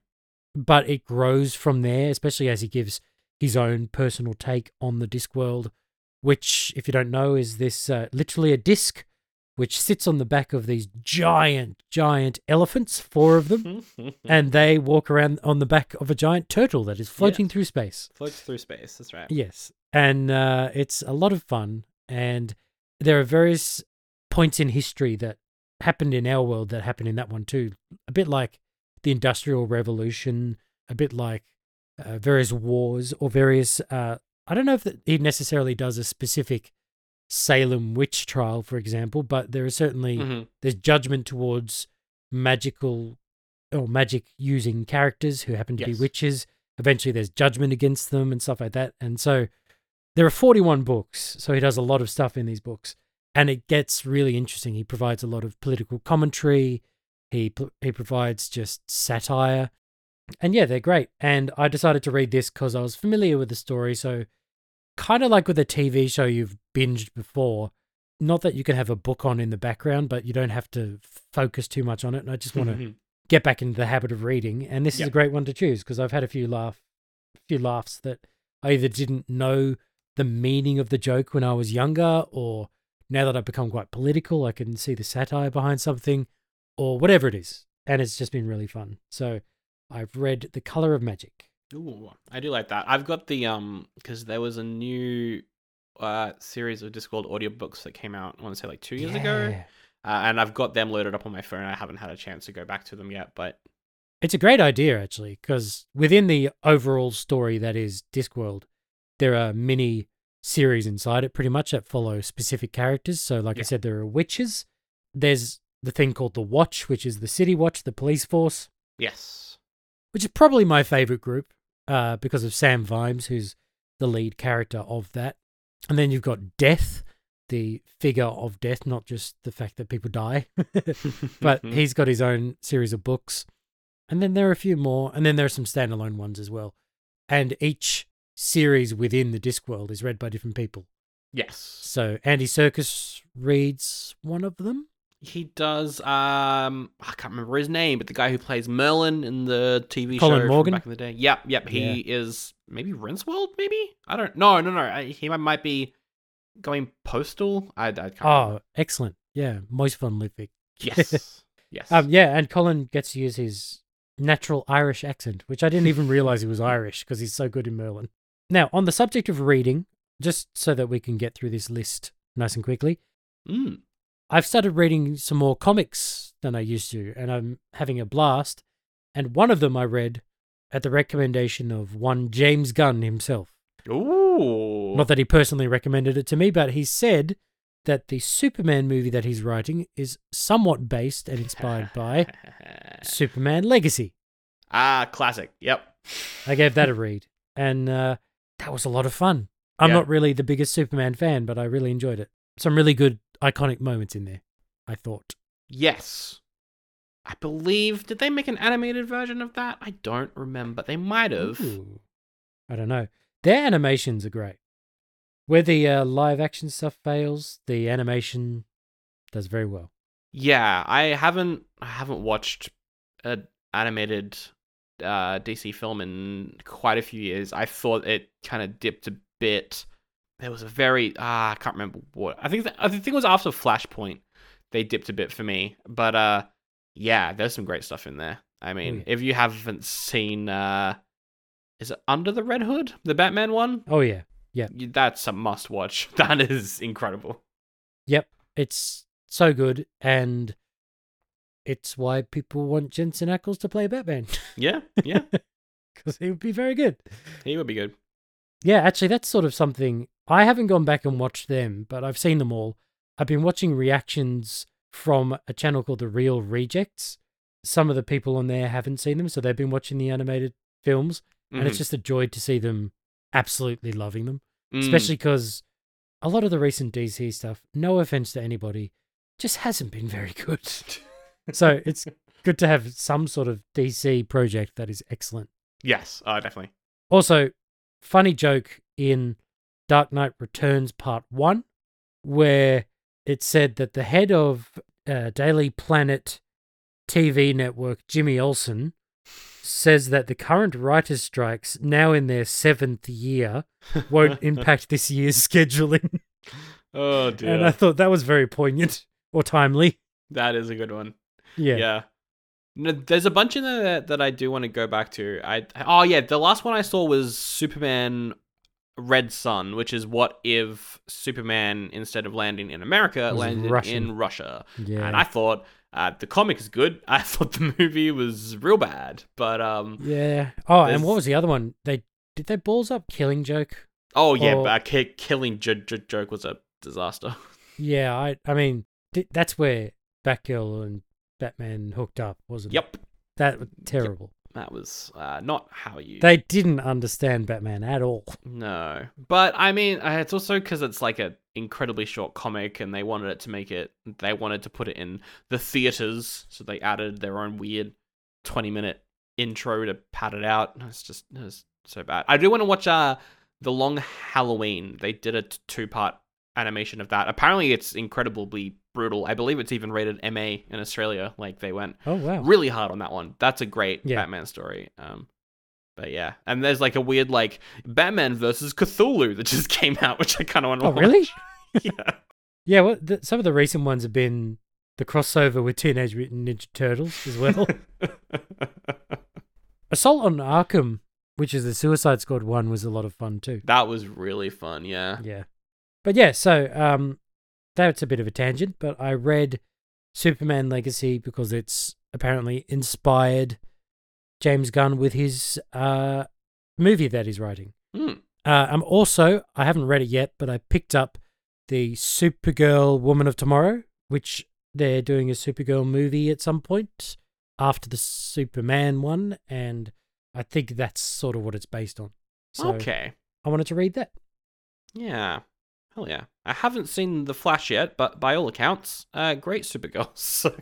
But it grows from there, especially as he gives his own personal take on the Discworld, which, if you don't know, is this uh, literally a disc which sits on the back of these giant, giant elephants, four of them, and they walk around on the back of a giant turtle that is floating through space. floats through space. That's right. Yes. And uh, it's a lot of fun. And there are various points in history that happened in our world that happened in that one too. A bit like the Industrial Revolution, a bit like uh, various wars or various. Uh, I don't know if he necessarily does a specific Salem witch trial, for example, but there is certainly Mhm. there's judgment towards magical or magic using characters who happen to Yes. be witches. Eventually, there's judgment against them and stuff like that. And so there are 41 books. So he does a lot of stuff in these books. And it gets really interesting. He provides a lot of political commentary, he, he provides just satire. And yeah, they're great. And I decided to read this because I was familiar with the story. So, kind of like with a TV show you've binged before, not that you can have a book on in the background, but you don't have to focus too much on it. And I just want to Mhm. get back into the habit of reading. And this is a great one to choose because I've had a few laugh, few laughs that I either didn't know the meaning of the joke when I was younger, or now that I've become quite political, I can see the satire behind something, or whatever it is. And it's just been really fun. So I've read The Color of Magic. Ooh, I do like that. I've got the um because there was a new uh series of Discworld audiobooks that came out. I want to say like two years ago, uh, and I've got them loaded up on my phone. I haven't had a chance to go back to them yet, but It's a great idea, actually, because within the overall story that is Discworld, there are mini series inside it pretty much that follow specific characters. So, like I said, there are witches. There's the thing called the Watch, which is the City Watch, the police force, yes, which is probably my favorite group uh, because of Sam Vimes, who's the lead character of that. And then you've got Death, the figure of death, not just the fact that people die. but he's got his own series of books. And then there are a few more. And then there are some standalone ones as well. And each series within the Discworld is read by different people. yes, So Andy Serkis reads one of them. He does. Um, I can't remember his name, but the guy who plays Merlin in the TV Colin show Morgan? back in the day. Yep, yep. He is maybe Rincewind. Maybe I don't. No, no, no. I- He might- might be going postal. I, I can't. remember. Oh, excellent. Yeah, Moist von Lipwig. yes, yes. Um, yeah, and Colin gets to use his natural Irish accent, which I didn't even realize he was Irish because he's so good in Merlin. Now, on the subject of reading, just so that we can get through this list nice and quickly, Mm. I've started reading some more comics than I used to, and I'm having a blast. And one of them I read at the recommendation of one James Gunn himself. Ooh. Not that he personally recommended it to me, but he said that the Superman movie that he's writing is somewhat based and inspired by Superman Legacy. ah, classic. Yep. I gave that a read, and uh, that was a lot of fun. I'm Yeah. not really the biggest Superman fan, but I really enjoyed it. Some really good, iconic moments in there, I thought. Yes. I believe. Did they make an animated version of that? I don't remember. They might have. Ooh. I don't know. Their animations are great. Where the uh, live action stuff fails, the animation does very well. Yeah, I haven't. I haven't watched an animated uh, DC film in quite a few years. I thought it kind of dipped a bit. There was a very ah, I can't remember what. I think th- I think it was after Flashpoint. They dipped a bit for me, but uh, yeah, there's some great stuff in there. I mean, yeah. if you haven't seen uh, is it Under the Red Hood, the Batman one? Oh yeah, You- That's a must watch. That is incredible. yep. It's so good, and it's why people want Jensen Ackles to play Batman Yeah, yeah, because he would be very good. he would be good. Yeah, actually, that's sort of something I haven't gone back and watched them, but I've seen them all. I've been watching reactions from a channel called The Real Rejects. Some of the people on there haven't seen them, so they've been watching the animated films, and it's Mhm. just a joy to see them absolutely loving them, Mm. especially because a lot of the recent DC stuff, no offense to anybody, just hasn't been very good. so it's good to have some sort of DC project that is excellent. Yes, uh, definitely. Also, funny joke in Dark Knight Returns Part 1, where it said that the head of uh, Daily Planet TV network, Jimmy Olsen, says that the current writers' strikes, now in their seventh year, won't impact this year's scheduling. oh dear, and I thought that was very poignant or timely. that is a good one. Yeah. Yeah. No, there's a bunch in there that, that I do want to go back to. I oh yeah, the last one I saw was Superman Red Sun, which is what if Superman instead of landing in America landed Russian. in Russia. Yeah. And I thought uh, the comic is good. I thought the movie was real bad, but um yeah. Oh, and what was the other one? They did they balls up Killing Joke? oh yeah, Or- but uh, killing J- J- joke was a disaster. Yeah, I I mean th- that's where Batgirl and Batman hooked up, wasn't it? yep, That was terrible. That was uh, not how you They didn't understand Batman at all. No, but I mean, uh, it's also because it's like an incredibly short comic, and they wanted it to make it. They wanted to put it in the theaters, so they added their own weird twenty-minute intro to pad it out. It's just it's so bad. I do want to watch uh the Long Halloween. They did a t- two-part animation of that. Apparently, it's incredibly brutal. I believe it's even rated MA in Australia. Like they went Oh wow. really hard on that one. That's a great Yeah. Batman story. Um, but yeah, and there's like a weird like Batman versus Cthulhu that just came out, which I kind of want to Oh watch. really? yeah. Yeah. Well, the, some of the recent ones have been the crossover with Teenage Mutant Ninja Turtles as well. Assault on Arkham, which is the Suicide Squad one, was a lot of fun too. that was really fun. Yeah. Yeah. But yeah, so um that's a bit of a tangent, but I read Superman Legacy because it's apparently inspired James Gunn with his uh movie that he's writing. Hmm. Uh I'm also I haven't read it yet, but I picked up the Supergirl Woman of Tomorrow, which they're doing a Supergirl movie at some point after the Superman one, and I think that's sort of what it's based on. So okay. I wanted to read that. Yeah. Hell yeah. I haven't seen The Flash yet, but by all accounts, uh, great Supergirl. So,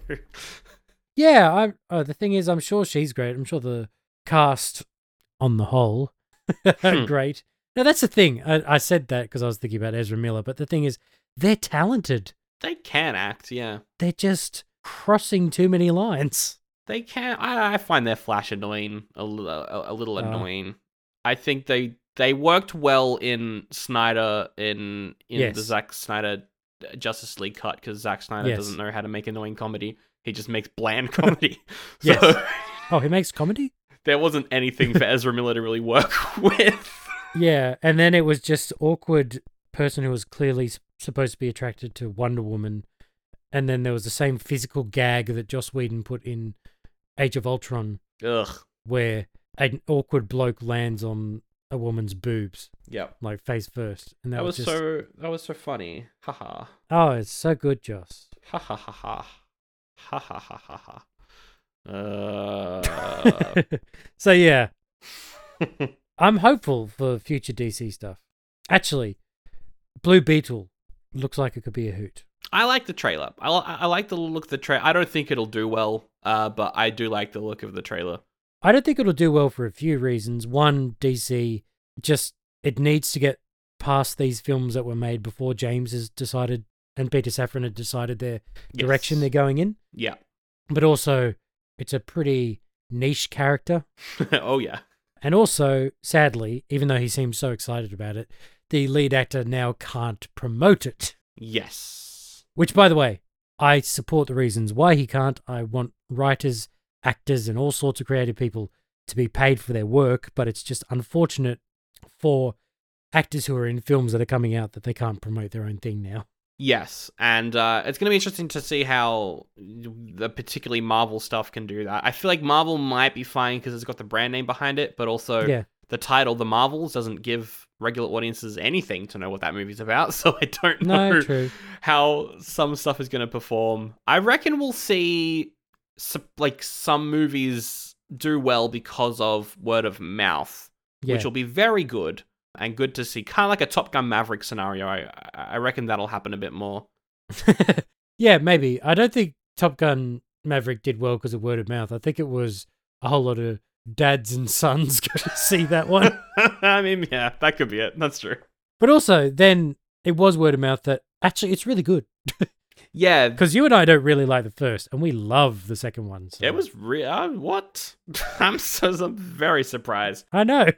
Yeah, I. Uh, the thing is, I'm sure she's great. I'm sure the cast, on the whole, are Hmm. great. Now that's the thing. I, I said that because I was thinking about Ezra Miller, but the thing is, they're talented. they can act, yeah. They're just crossing too many lines. They can. I, I find their Flash annoying, a, a, a little Oh. annoying. I think they they worked well in Snyder in in the Yes. Zack Snyder uh, Justice League cut because Zack Snyder Yes. doesn't know how to make annoying comedy. He just makes bland oh, comedy. Yes. So Oh, he makes comedy. there wasn't anything for Ezra Miller to really work with. Yeah, and then it was just awkward person who was clearly supposed to be attracted to Wonder Woman, and then there was the same physical gag that Joss Whedon put in Age of Ultron, Ugh. where an awkward bloke lands on a woman's boobs, Yep. like face first, and that, That was just so. That was so funny. Haha. oh, it's so good, Joss. Ha ha ha ha. Ha ha ha ha ha. Uh. so yeah, I'm hopeful for future DC stuff. Actually, Blue Beetle looks like it could be a hoot. I like the trailer. I, I like the look of the trailer. I don't think it'll do well, uh, but I do like the look of the trailer. I don't think it'll do well for a few reasons. One, DC just it needs to get past these films that were made before James has decided and Peter Safran had decided their direction they're going in. Yeah. But also, it's a pretty niche character. oh yeah. And also, sadly, even though he seems so excited about it, the lead actor now can't promote it. Yes. Which, by the way, I support the reasons why he can't. I want writers, actors, and all sorts of creative people to be paid for their work, but it's just unfortunate for actors who are in films that are coming out that they can't promote their own thing now. Yes, and uh, it's going to be interesting to see how the particularly Marvel stuff can do that. I feel like Marvel might be fine because it's got the brand name behind it, but also yeah. the title, The Marvels, doesn't give regular audiences anything to know what that movie's about. So I don't know true. how some stuff is going to perform. I reckon we'll see like some movies do well because of word of mouth, Yeah. which will be very good and good to see. Kind of like a Top Gun Maverick scenario. I I reckon that'll happen a bit more. yeah, maybe. I don't think Top Gun Maverick did well because of word of mouth. I think it was a whole lot of dads and sons go to see that one. I mean, yeah, that could be it. That's true. But also, then it was word of mouth that actually it's really good Yeah, because you and I don't really like the first, and we love the second one. So. it was real. Uh, what? I'm so I'm very surprised. I know.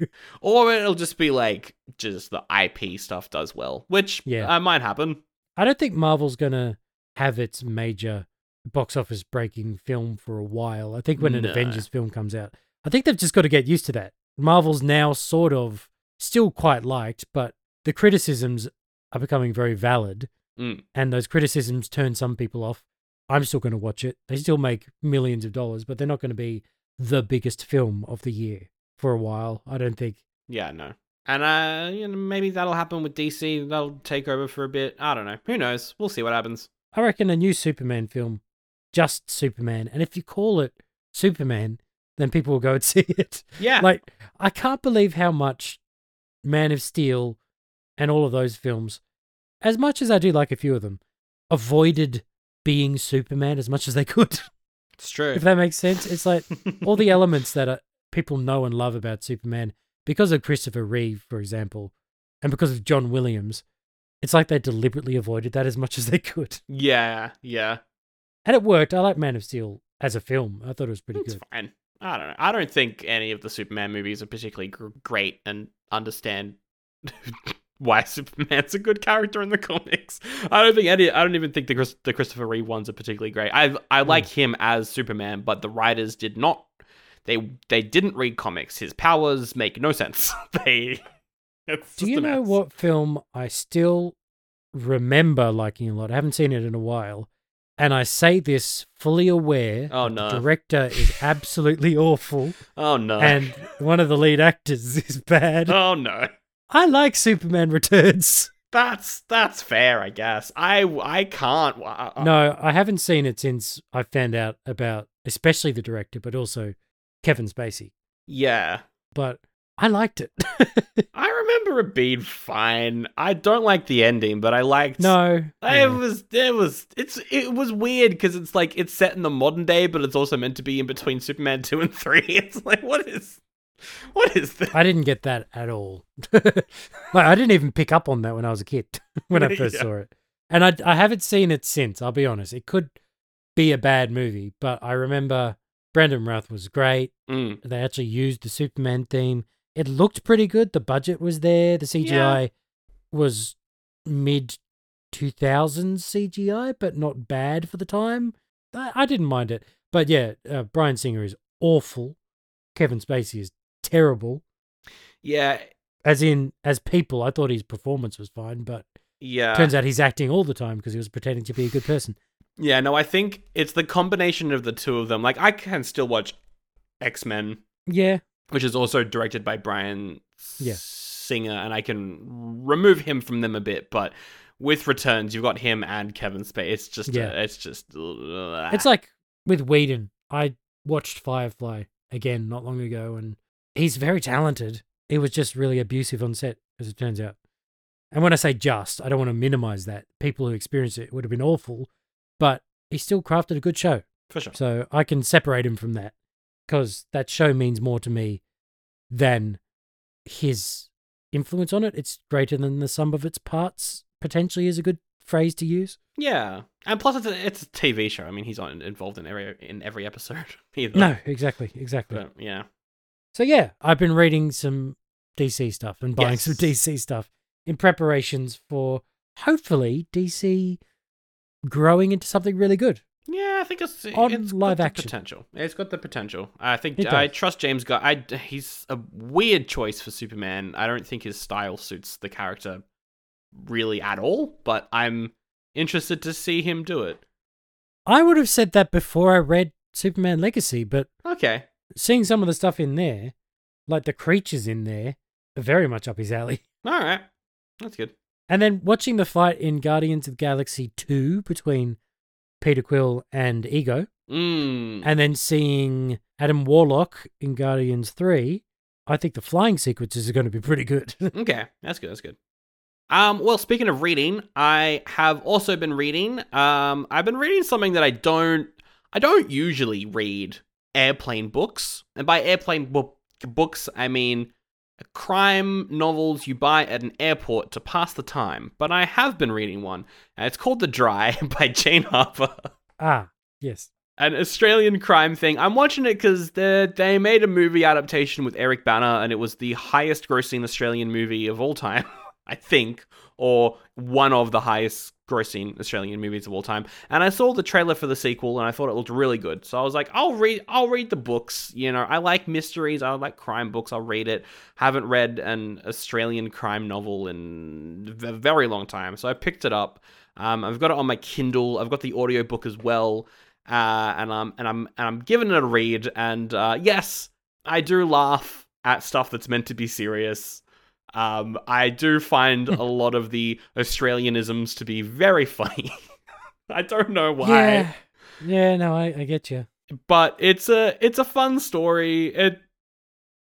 Or it'll just be like just the IP stuff does well, which Yeah. uh, might happen. I don't think Marvel's gonna have its major box office breaking film for a while. I think when an No. Avengers film comes out, I think they've just got to get used to that. Marvel's now sort of still quite liked, but the criticisms are becoming very valid, Mm. and those criticisms turn some people off. I'm still going to watch it. They still make millions of dollars, but they're not going to be the biggest film of the year for a while. I don't think. Yeah, no. And uh, you know, maybe that'll happen with DC. They'll take over for a bit. I don't know. Who knows? We'll see what happens. I reckon a new Superman film, just Superman, and if you call it Superman, then people will go and see it. Yeah. Like, I can't believe how much Man of Steel and all of those films, as much as I do like a few of them, avoided being Superman as much as they could. it's true. if that makes sense. It's like all the elements that are, people know and love about Superman because of Christopher Reeve, for example, and because of John Williams. It's like they deliberately avoided that as much as they could. yeah, yeah. And it worked. I like Man of Steel as a film. I thought it was pretty It's good. fine. I don't know. I don't think any of the Superman movies are particularly gr- great and understand why Superman's a good character in the comics. I don't think any. I don't even think the Chris, the Christopher Reeve ones are particularly great. I I hmm. like him as Superman, but the writers did not. They they didn't read comics. His powers make no sense. they. Do you know what film I still remember liking a lot? I haven't seen it in a while. And I say this fully aware Oh, no. the director is absolutely awful Oh no. and one of the lead actors is bad. oh no. I like Superman Returns. That's that's fair, I guess. I I can't. I, I- uh, uh, No, I haven't seen it since I found out about especially the director, but also Kevin Spacey. Yeah. But I liked it. I remember it being fine. I don't like the ending, but I liked. no. It yeah. was. It was. It's. It was weird because it's like it's set in the modern day, but it's also meant to be in between Superman two and three. It's like what is, what is this? I didn't get that at all. like I didn't even pick up on that when I was a kid when I first Yeah. saw it, and I I haven't seen it since. I'll be honest. It could be a bad movie, but I remember Brandon Routh was great. Mm. They actually used the Superman theme. It looked pretty good. The budget was there. The CGI was mid 2000s CGI, but not bad for the time. I, I didn't mind it. But yeah, uh, Bryan Singer is awful. Kevin Spacey is terrible. Yeah. As in, as people, I thought his performance was fine, but Yeah. turns out he's acting all the time because he was pretending to be a good person. Yeah, no, I think it's the combination of the two of them. Like, I can still watch X Men, Yeah, which is also directed by Bryan Yeah. Singer, and I can remove him from them a bit. But with Returns, you've got him and Kevin Spacey. It's just, Yeah. uh, it's just, it's like with Whedon. I watched Firefly again not long ago, and he's very talented. He was just really abusive on set, as it turns out. And when I say just, I don't want to minimize that. People who experienced it would have been awful, but he still crafted a good show. for sure. So I can separate him from that because that show means more to me than his influence on it. It's greater than the sum of its parts, potentially, is a good phrase to use. Yeah, and plus it's a, it's a TV show. I mean, he's not involved in every in every episode either. No, exactly, exactly. but yeah, So yeah, I've been reading some DC stuff and buying some DC stuff in preparations for hopefully DC growing into something really good. yeah. I think it's On it's got live the action. potential. It's got the potential. I think I trust James Gunn. I he's a weird choice for Superman. I don't think his style suits the character really at all. But I'm interested to see him do it. I would have said that before I read Superman Legacy, but Okay. Seeing some of the stuff in there, like the creatures in there, are very much up his alley. All right. That's good. And then watching the fight in Guardians of the Galaxy 2 between Peter Quill and Ego, Mm. and then seeing Adam Warlock in Guardians 3, I think the flying sequences are going to be pretty good. Okay, that's good. That's good. Um, well, speaking of reading, I have also been reading. Um, I've been reading something that I don't, I don't usually read airplane books, and by airplane book books, I mean crime novels you buy at an airport to pass the time. But I have been reading one, and it's called The Dry by Jane Harper ah, yes. an Australian crime thing. I'm watching it because they they made a movie adaptation with Eric Bana, and it was the highest grossing Australian movie of all time, I think, or one of the highest grossing Australian movies of all time. And I saw the trailer for the sequel, and I thought it looked really good. So I was like, I'll read, I'll read the books. You know, I like mysteries, I like crime books. I'll read it. Haven't read an Australian crime novel in a very long time, so I picked it up. Um, I've got it on my Kindle. I've got the audiobook as well uh, and I'm and I'm and I'm giving it a read. And uh, yes, I do laugh at stuff that's meant to be serious. Um, I do find a lot of the Australianisms to be very funny. I don't know why, Yeah. Yeah, no, I, I get you. but it's a it's a fun story. It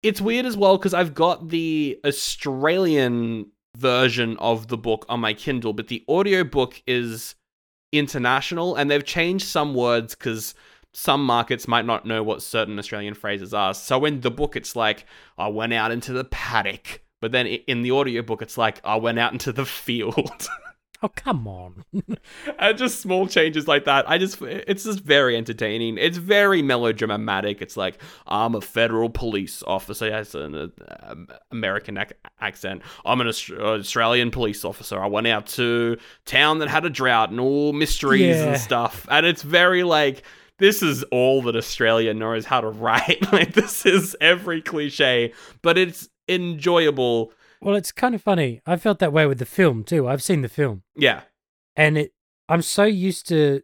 it's weird as well because I've got the Australian version of the book on my Kindle, but the audiobook is international and they've changed some words because some markets might not know what certain Australian phrases are. So in the book, it's like, I went out into the paddock. But then in the audiobook, it's like, I went out into the field. Oh, come on. and just small changes like that. I just, it's just very entertaining. It's very melodramatic. It's like, I'm a federal police officer. Yes, an uh, um, American ac- accent. I'm an Aust- Australian police officer. I went out to town that had a drought and all mysteries Yeah. and stuff. And it's very like, this is all that Australia knows how to write. like, this is every cliche, but it's enjoyable. well, it's kind of funny. I felt that way with the film, too. I've seen the film. Yeah. And it, I'm so used to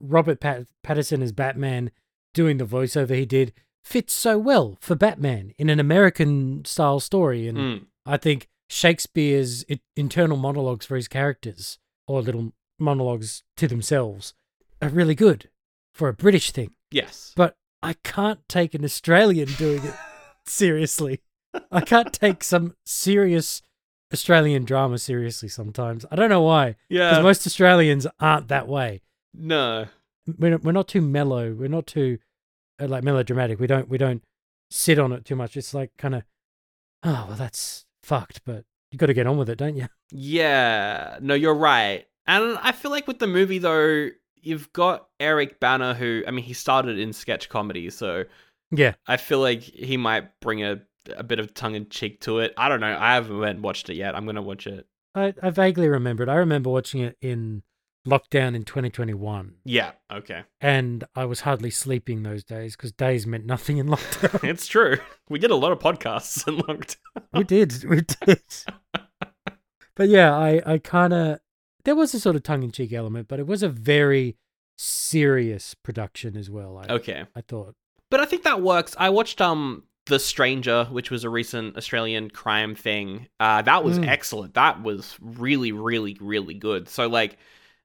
Robert Pat- Pattinson as Batman doing the voiceover he did fits so well for Batman in an American style story. And Mm. I think Shakespeare's internal monologues for his characters, or little monologues to themselves, are really good for a British thing. Yes. But I can't take an Australian doing it seriously. I can't take some serious Australian drama seriously sometimes. I don't know why. Yeah. Because most Australians aren't that way. no. We're, we're not too mellow. We're not too uh, like melodramatic. We don't we don't sit on it too much. It's like kind of, oh well, that's fucked. But you got to get on with it, don't you? Yeah. No, you're right. And I feel like with the movie though, you've got Eric Bana who I mean he started in sketch comedy, so Yeah. I feel like he might bring a a bit of tongue in cheek to it. I don't know. I haven't watched it yet. I'm gonna watch it. I, I vaguely remember it. I remember watching it in lockdown in 2021, Yeah. Okay. and I was hardly sleeping those days because days meant nothing in lockdown. It's true. We did a lot of podcasts in lockdown. we did, we did. but yeah, I, I kind of there was a sort of tongue in cheek element, but it was a very serious production as well. I, Okay. I thought. But I think that works. I watched um The Stranger, which was a recent Australian crime thing. Uh that was Mm. excellent. That was really really really good. So like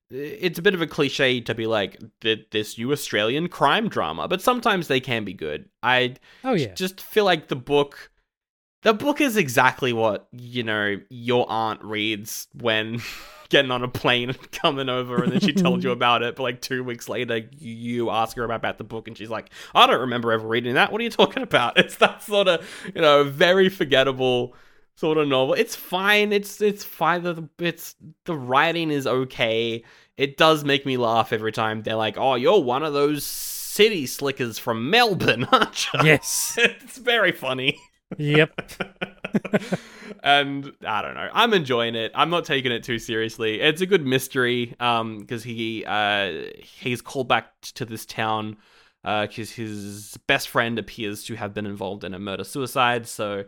it's a bit of a cliche to be like th- this new Australian crime drama, but sometimes they can be good. I Oh yeah, just feel like the book the book is exactly what, you know, your aunt reads when getting on a plane and coming over and then she tells you about it, but like two weeks later you ask her about the book and she's like, I don't remember ever reading that. What are you talking about? It's that sort of, you know, very forgettable sort of novel. It's fine. It's it's fine. The it's the writing is okay. It does make me laugh every time they're like, "Oh, you're one of those city slickers from Melbourne, aren't you?" yes, it's very funny. Yep. and I don't know. I'm enjoying it. I'm not taking it too seriously. It's a good mystery um because he uh he's called back to this town uh cuz his best friend appears to have been involved in a murder suicide so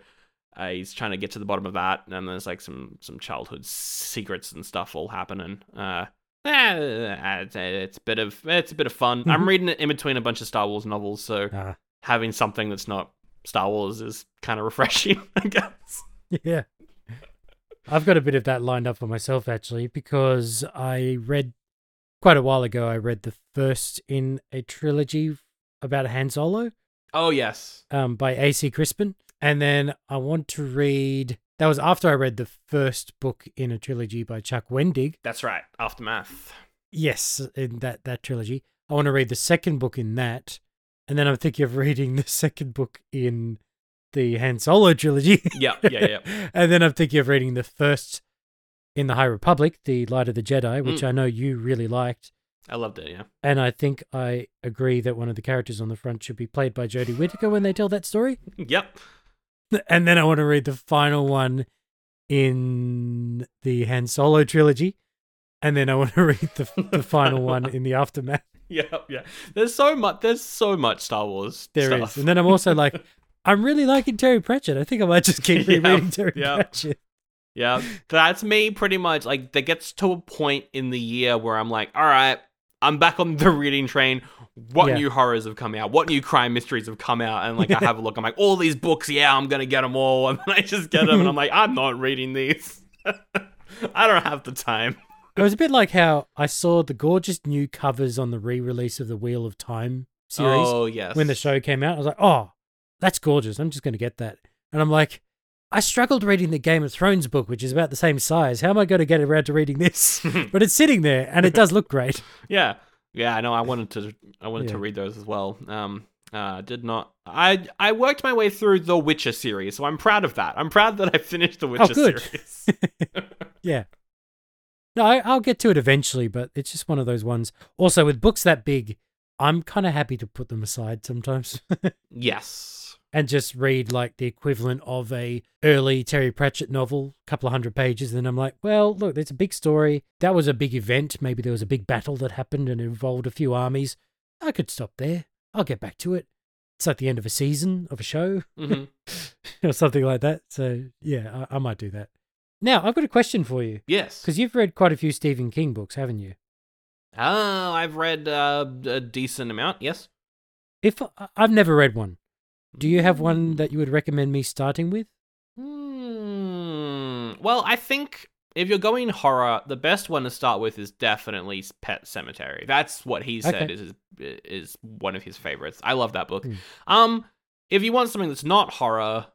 uh, he's trying to get to the bottom of that and there's like some some childhood secrets and stuff all happening. Uh eh, it's, a bit of it's a bit of fun. I'm Mhm. reading it in between a bunch of Star Wars novels, so Ah, having something that's not Star Wars is kind of refreshing, I guess. yeah. I've got a bit of that lined up for myself actually because I read quite a while ago. I read the first in a trilogy about Han Solo. Oh yes. um, by A.C. Crispin. And then I want to read, that was after I read the first book in a trilogy by Chuck Wendig. That's right. Aftermath. Yes, in that, that trilogy. I want to read the second book in that. And then I'm thinking of reading the second book in the Han Solo trilogy. Yeah, yeah, yeah. and then I'm thinking of reading the first in the High Republic, The Light of the Jedi, which Mm. I know you really liked. I loved it, yeah. And I think I agree that one of the characters on the front should be played by Jodie Whittaker when they tell that story. Yep. and then I want to read the final one in the Han Solo trilogy, and then I want to read the the final one in the aftermath. Yep, yeah. There's so much there's so much Star Wars There is, stuff. and then I'm also like, I'm really liking Terry Pratchett. I think I might just keep Yeah, rereading Terry yeah. Pratchett. yeah. That's me pretty much. Like that gets to a point in the year where I'm like, all right, I'm back on the reading train. What Yeah. new horrors have come out? What new crime mysteries have come out? And like I have a look, I'm like, all these books, yeah, I'm gonna get them all. And then I just get them and I'm like, I'm not reading these. I don't have the time. It was a bit like how I saw the gorgeous new covers on the re-release of the Wheel of Time series. Oh yes. when the show came out. I was like, oh, that's gorgeous. I'm just going to get that. And I'm like, I struggled reading the Game of Thrones book, which is about the same size. How am I going to get around to reading this? but it's sitting there and it does look great. Yeah, yeah. I know. I wanted to. I wanted to read those as well. Um, uh, did not. I I worked my way through the Witcher series, so I'm proud of that. I'm proud that I finished the Witcher Oh, good. series. Yeah. No, I, I'll get to it eventually, but it's just one of those ones. Also, with books that big, I'm kind of happy to put them aside sometimes yes. and just read like the equivalent of a early Terry Pratchett novel, a couple of hundred pages. And then I'm like, well, look, it's a big story. That was a big event. Maybe there was a big battle that happened and involved a few armies. I could stop there. I'll get back to it. It's like the end of a season of a show hmm or something like that. So yeah, I, I might do that. Now I've got a question for you Yes. because you've read quite a few Stephen King books, haven't you? Oh, I've read uh, a decent amount. Yes. If I've never read one, do you have one that you would recommend me starting with? Hmm. Well, I think if you're going horror, the best one to start with is definitely Pet Sematary. That's what he said Okay. is is one of his favorites. I love that book. Hmm. Um, if you want something that's not horror,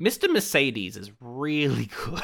Mr. Mercedes is really good.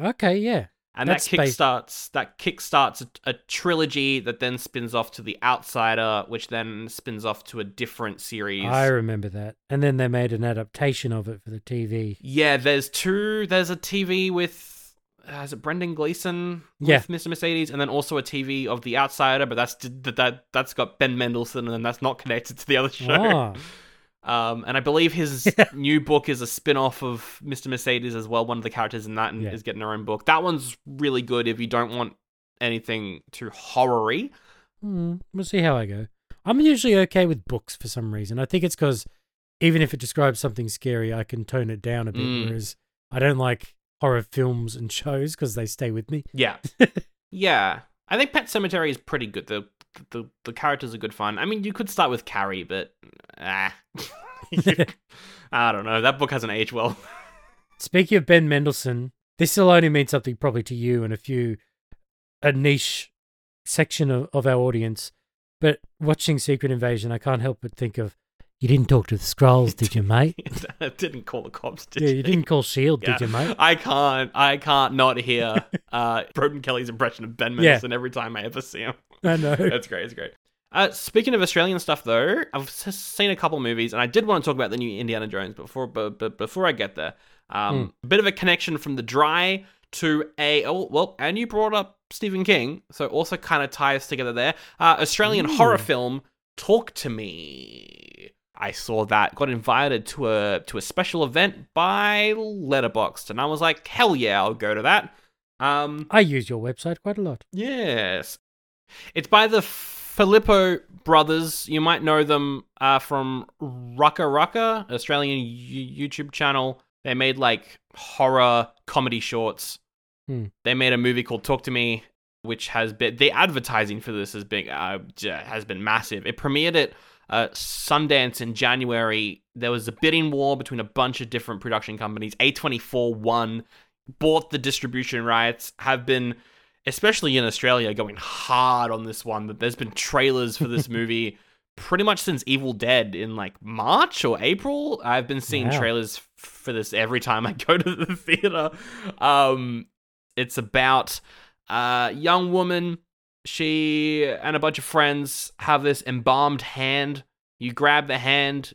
Okay, yeah. And That's that kickstarts that kickstarts a, a trilogy that then spins off to The Outsider, which then spins off to a different series. I remember that. And then they made an adaptation of it for the TV. Yeah, there's two. There's a TV with uh, is it Brendan Gleeson Yeah. with Mr. Mercedes, and then also a TV of The Outsider, but that's that that that's got Ben Mendelsohn, and that's not connected to the other show. Ah, Um, and I believe his new book is a spin-off of Mr. Mercedes as well. One of the characters in that and Yeah. is getting her own book. That one's really good if you don't want anything too horror-y. hmm, we'll see how I go. I'm usually okay with books for some reason. I think it's because even if it describes something scary, I can tone it down a bit. Mm. Whereas I don't like horror films and shows because they stay with me. Yeah. yeah. I think Pet Sematary is pretty good. The, the the characters are good fun. I mean, you could start with Carrie, but ah. I don't know. That book hasn't aged well. Speaking of Ben Mendelsohn, this will only mean something probably to you and a few, a niche section of, of our audience. But watching Secret Invasion, I can't help but think of, you didn't talk to the Skrulls, did you, mate? I didn't call the cops, did yeah, you? you didn't call Shield, Yeah. Did you, mate? I can't. I can't not hear uh, Broden Kelly's impression of Ben Yeah. Mendelsohn every time I ever see him. I know. That's great. It's great. Uh, speaking of Australian stuff, though, I've seen a couple movies, and I did want to talk about the new Indiana Jones. Before, but, but before I get there, um, a bit of a connection from the dry to a oh well, and you brought up Stephen King, so also kind of ties together there. Uh, Australian Ooh. horror film, Talk to Me. I saw that, got invited to a to a special event by Letterboxd, and I was like, hell yeah, I'll go to that. Um, I use your website quite a lot. Yes. It's by the Philippou brothers. You might know them uh, from RackaRacka, Australian YouTube channel. They made like horror comedy shorts. Hmm. They made a movie called Talk to Me, which has been the advertising for this has been uh, has been massive. It premiered at uh, Sundance in January. There was a bidding war between a bunch of different production companies. A24 won, bought the distribution rights, have been especially in Australia, going hard on this one. That there's been trailers for this movie pretty much since Evil Dead in like March or April. I've been seeing Wow. trailers for this every time I go to the theater. Um, it's about a young woman. She and a bunch of friends have this embalmed hand. You grab the hand,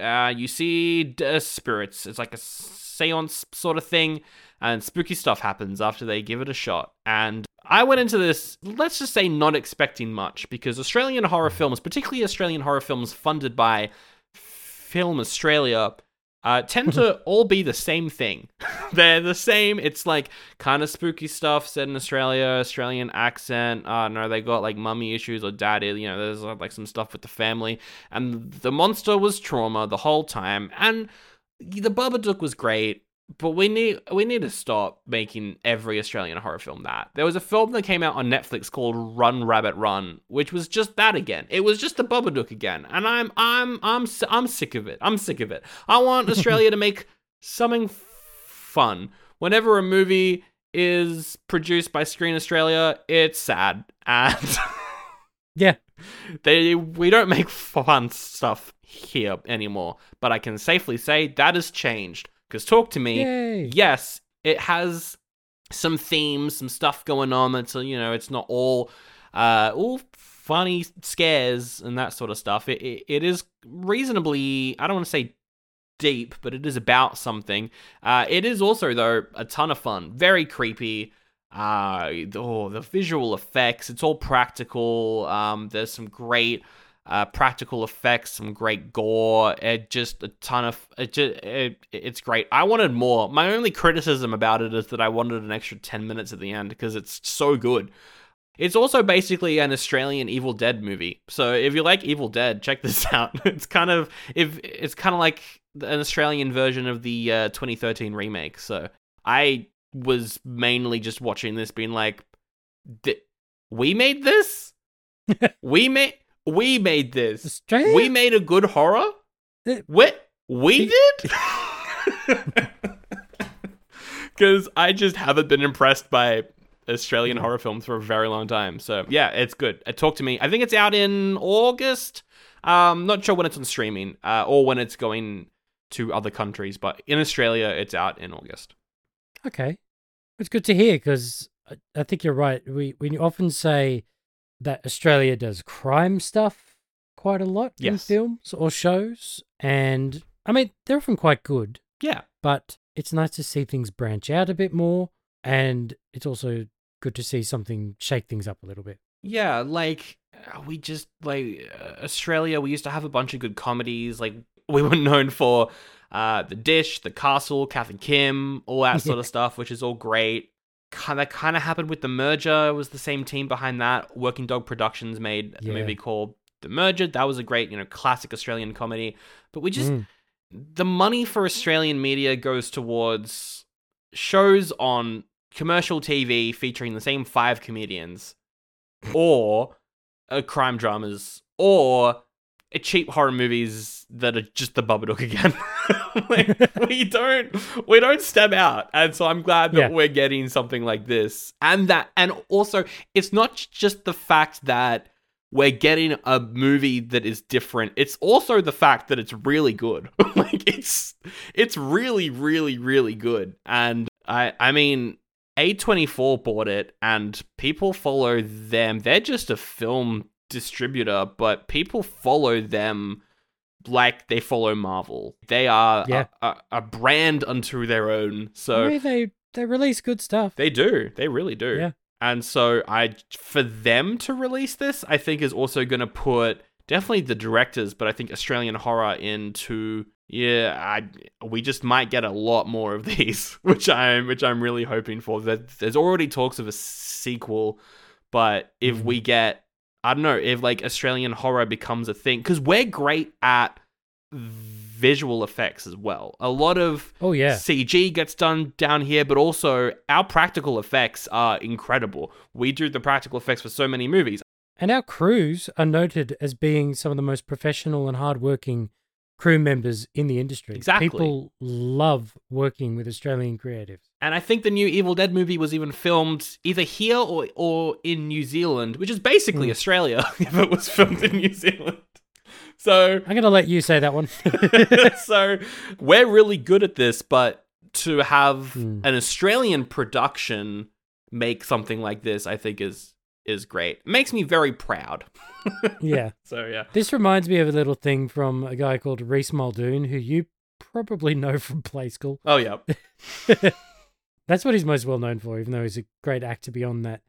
uh, you see d- spirits. It's like a seance sort of thing and spooky stuff happens after they give it a shot. And I went into this, let's just say, not expecting much because Australian horror films, particularly Australian horror films funded by Film Australia, uh, tend to all be the same thing. They're the same. It's like kind of spooky stuff set in Australia, Australian accent. Uh, no, they got like mummy issues or daddy. You know, there's uh, like some stuff with the family. And the monster was trauma the whole time. And the Babadook was great, but we need we need to stop making every Australian horror film that. There was a film that came out on Netflix called Run Rabbit Run, which was just that again. It was just the Babadook again, and I'm I'm I'm I'm sick of it. I'm sick of it. I want Australia to make something fun. Whenever a movie is produced by Screen Australia, it's sad and. Yeah. They we don't make fun stuff here anymore, but I can safely say that has changed. Because talk to me, Yay. yes, it has some themes, some stuff going on. It's you know, it's not all uh all funny scares and that sort of stuff. It it, it is reasonably I don't want to say deep, but it is about something. Uh, it is also though a ton of fun, very creepy. Uh, oh, the visual effects, it's all practical. Um, there's some great uh, practical effects, some great gore. It just a ton of it. Just, it it's great. I wanted more. My only criticism about it is that I wanted an extra ten minutes at the end because it's so good. It's also basically an Australian Evil Dead movie. So if you like Evil Dead, check this out. It's kind of if it's kind of like an Australian version of the uh, 2013 remake. So I was mainly just watching this, being like, "Th- "We made this. we made we made this. Australia? We made a good horror. Uh, What we did." Because I just haven't been impressed by Australian horror films for a very long time. So yeah, it's good. Uh, Talk to me. I think it's out in August. Um, not sure when it's on streaming uh, or when it's going to other countries, but in Australia, it's out in August. Okay. It's good to hear because I, I think you're right. We we often say that Australia does crime stuff quite a lot in films or shows, and I mean they're often quite good. Yeah. But it's nice to see things branch out a bit more, and it's also good to see something shake things up a little bit. Yeah, like uh, we just like uh, Australia. We used to have a bunch of good comedies. Like we were known for uh, the Dish, the Castle, Kath and Kim, all that sort of stuff, which is all great. Kind of, kind of happened with the merger. It was the same team behind that. Working Dog Productions made a Yeah. movie called The Merger. That was a great, you know, classic Australian comedy. But we just Mm. the money for Australian media goes towards shows on commercial TV featuring the same five comedians, or uh, crime dramas, or cheap horror movies that are just the Babadook again. like, we don't we don't step out, and so I'm glad that Yeah. we're getting something like this, and that, and also it's not just the fact that we're getting a movie that is different. It's also the fact that it's really good. like it's it's really really really good. And I I mean A24 bought it and people follow them. They're just a film distributor, but people follow them like they follow Marvel. They are Yeah. a, a, a brand unto their own. So they they release good stuff. they do. They really do. Yeah. And so I for them to release this, I think is also going to put definitely the directors, but I think Australian horror into yeah, I we just might get a lot more of these, which I'm which I'm really hoping for. There- There's already talks of a sequel, but if Mhm. we get I don't know, if like Australian horror becomes a thing cuz we're great at visual effects as well. A lot of oh yeah, CG gets done down here, but also our practical effects are incredible. We do the practical effects for so many movies. and our crews are noted as being some of the most professional and hardworking crew members in the industry. Exactly. People love working with Australian creatives. And I think the new Evil Dead movie was even filmed either here or, or in New Zealand, which is basically Hmm. Australia if it was filmed in New Zealand. So I'm going to let you say that one. so we're really good at this, but to have Hmm. an Australian production make something like this, I think is is great. It makes me very proud. yeah. So yeah. This reminds me of a little thing from a guy called Rhys Muldoon, who you probably know from Play School. Oh yeah. That's what he's most well known for, even though he's a great actor beyond that.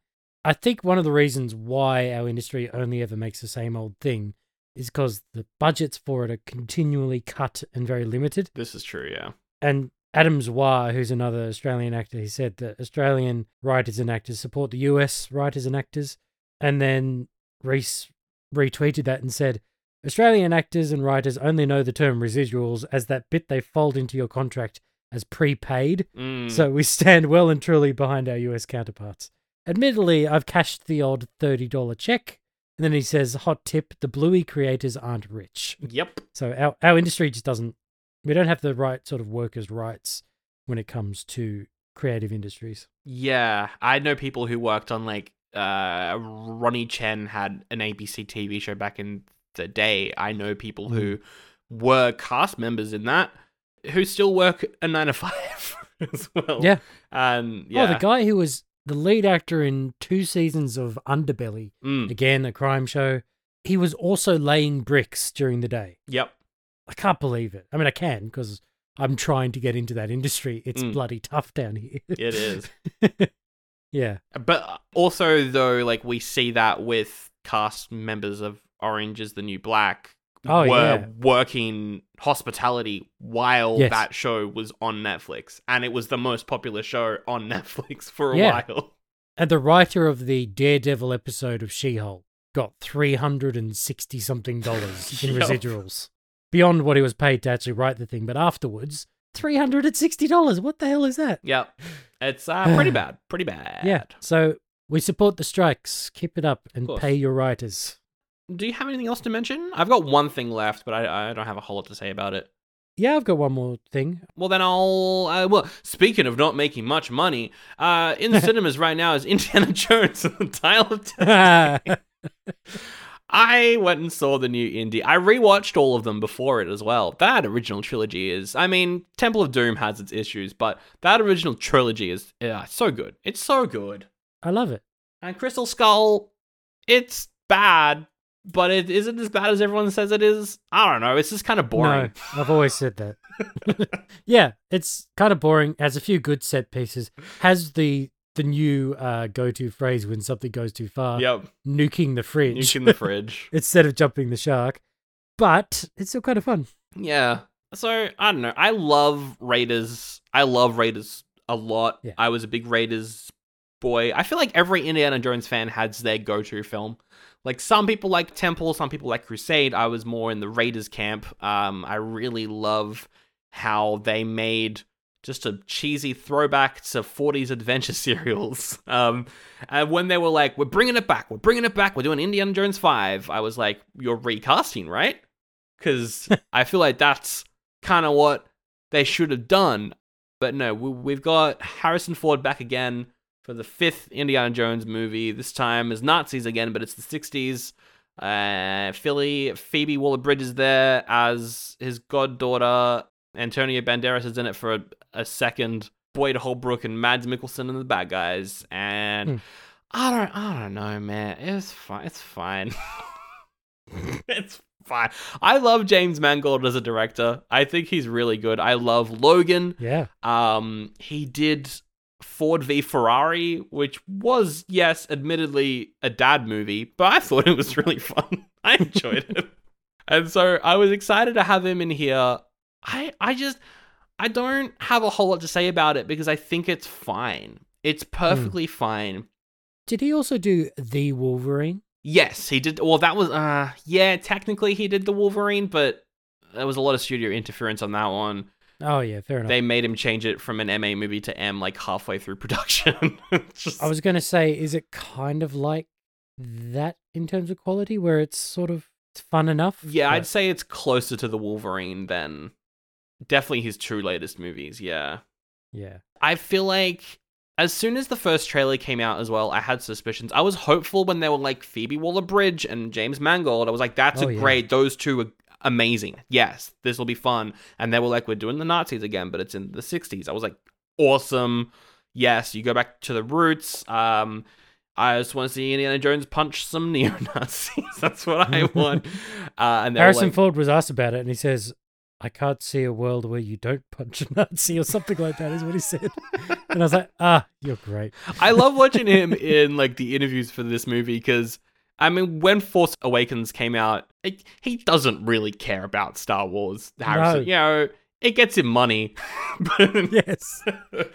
I think one of the reasons why our industry only ever makes the same old thing is because the budgets for it are continually cut and very limited. This is true, yeah. And Adam Zwar, who's another Australian actor, he said that Australian writers and actors support the US writers and actors. And then Rhys retweeted that and said, Australian actors and writers only know the term residuals as that bit they fold into your contract as prepaid. Mm. So we stand well and truly behind our US counterparts. Admittedly, I've cashed the odd $30 check. And then he says, hot tip, the Bluey creators aren't rich. Yep. So our, our industry just doesn't, we don't have the right sort of workers' rights when it comes to creative industries. Yeah, I know people who worked on like uh Ronny Chieng had an ABC TV show back in the day. I know people who were cast members in that who still work a 9 to 5 as well. Yeah. And yeah. Oh, the guy who was the lead actor in two seasons of Underbelly, Mm, again, a crime show, he was also laying bricks during the day. yep. I can't believe it. I mean, I can because I'm trying to get into that industry. It's Mm. bloody tough down here. It is. yeah. But also though like we see that with cast members of Orange is the New Black Oh, were yeah. working hospitality while Yes. that show was on Netflix and it was the most popular show on Netflix for a Yeah. while. And the writer of the Daredevil episode of She Hulk got three hundred and sixty something dollars in Yup. residuals beyond what he was paid to actually write the thing. But afterwards, three hundred and sixty dollars. What the hell is that? Yep. It's uh, pretty bad. Pretty bad. Yeah. So we support the strikes. Keep it up and pay your writers. Do you have anything else to mention? I've got one thing left, but I, I don't have a whole lot to say about it. Yeah, I've got one more thing. Well, then I'll. Uh, well, speaking of not making much money, uh, in the cinemas right now is Indiana Jones and the Dial of Destiny. I went and saw the new indie. I rewatched all of them before it as well. That original trilogy is, I mean, Temple of Doom has its issues, but that original trilogy is yeah, so good. It's so good. I love it. And Crystal Skull, it's bad, but it isn't as bad as everyone says it is. I don't know. It's just kind of boring. No, I've always said that. yeah, it's kind of boring. Has a few good set pieces. Has the the new uh, go-to phrase when something goes too far. Yep. Nuking the fridge. Nuking the fridge. instead of jumping the shark. But it's still kind of fun. Yeah. So I don't know. I love Raiders. I love Raiders a lot. Yeah. I was a big Raiders boy. I feel like every Indiana Jones fan has their go-to film. Like some people like Temple, some people like Crusade. I was more in the Raiders camp. Um, I really love how they made just a cheesy throwback to 40s adventure serials. Um, and when they were like, "We're bringing it back. We're bringing it back. We're doing Indiana Jones 5." I was like, "You're recasting, right?" Cuz I feel like that's kind of what they should have done. But no, we, we've got Harrison Ford back again for the fifth Indiana Jones movie. This time as Nazis again, but it's the 60s. Uh, Philly, Phoebe Waller Bridge is there as his goddaughter. Antonio Banderas is in it for a, a second. Boyd Holbrook and Mads Mikkelsen and the bad guys. And Hmm. I don't, I don't know, man. It's fine. It's fine. it's fine. I love James Mangold as a director. I think he's really good. I love Logan. Yeah. Um, he did Ford v Ferrari, which was, yes, admittedly a dad movie, but I thought it was really fun. I enjoyed it. And so I was excited to have him in here. I I just I don't have a whole lot to say about it because I think it's fine. It's perfectly fine. Did he also do The Wolverine? Yes, he did. Well, that was uh yeah, technically he did the Wolverine, but there was a lot of studio interference on that one. Oh, yeah, fair enough. They made him change it from an MA movie to M like halfway through production. Just- I was going to say, is it kind of like that in terms of quality, where it's sort of it's fun enough? yeah, I'd say it's closer to the Wolverine than definitely his two latest movies. Yeah. yeah. I feel like as soon as the first trailer came out as well, I had suspicions. I was hopeful when they were like Phoebe Waller Bridge and James Mangold. I was like, that's Oh, a yeah. great, those two are amazing. Yes, this will be fun. And they were like, we're doing the Nazis again, but it's in the 60s. I was like, awesome. Yes, you go back to the roots. Um, I just want to see Indiana Jones punch some neo Nazis. That's what I want. Uh, and Harrison like, Ford was asked about it, and he says, "I can't see a world where you don't punch a Nazi or something like that, is what he said. and I was like, "Ah, you're great." I love watching him in like the interviews for this movie because I mean, when Force Awakens came out, it, he doesn't really care about Star Wars. Harrison, No. you know, it gets him money. but Yes.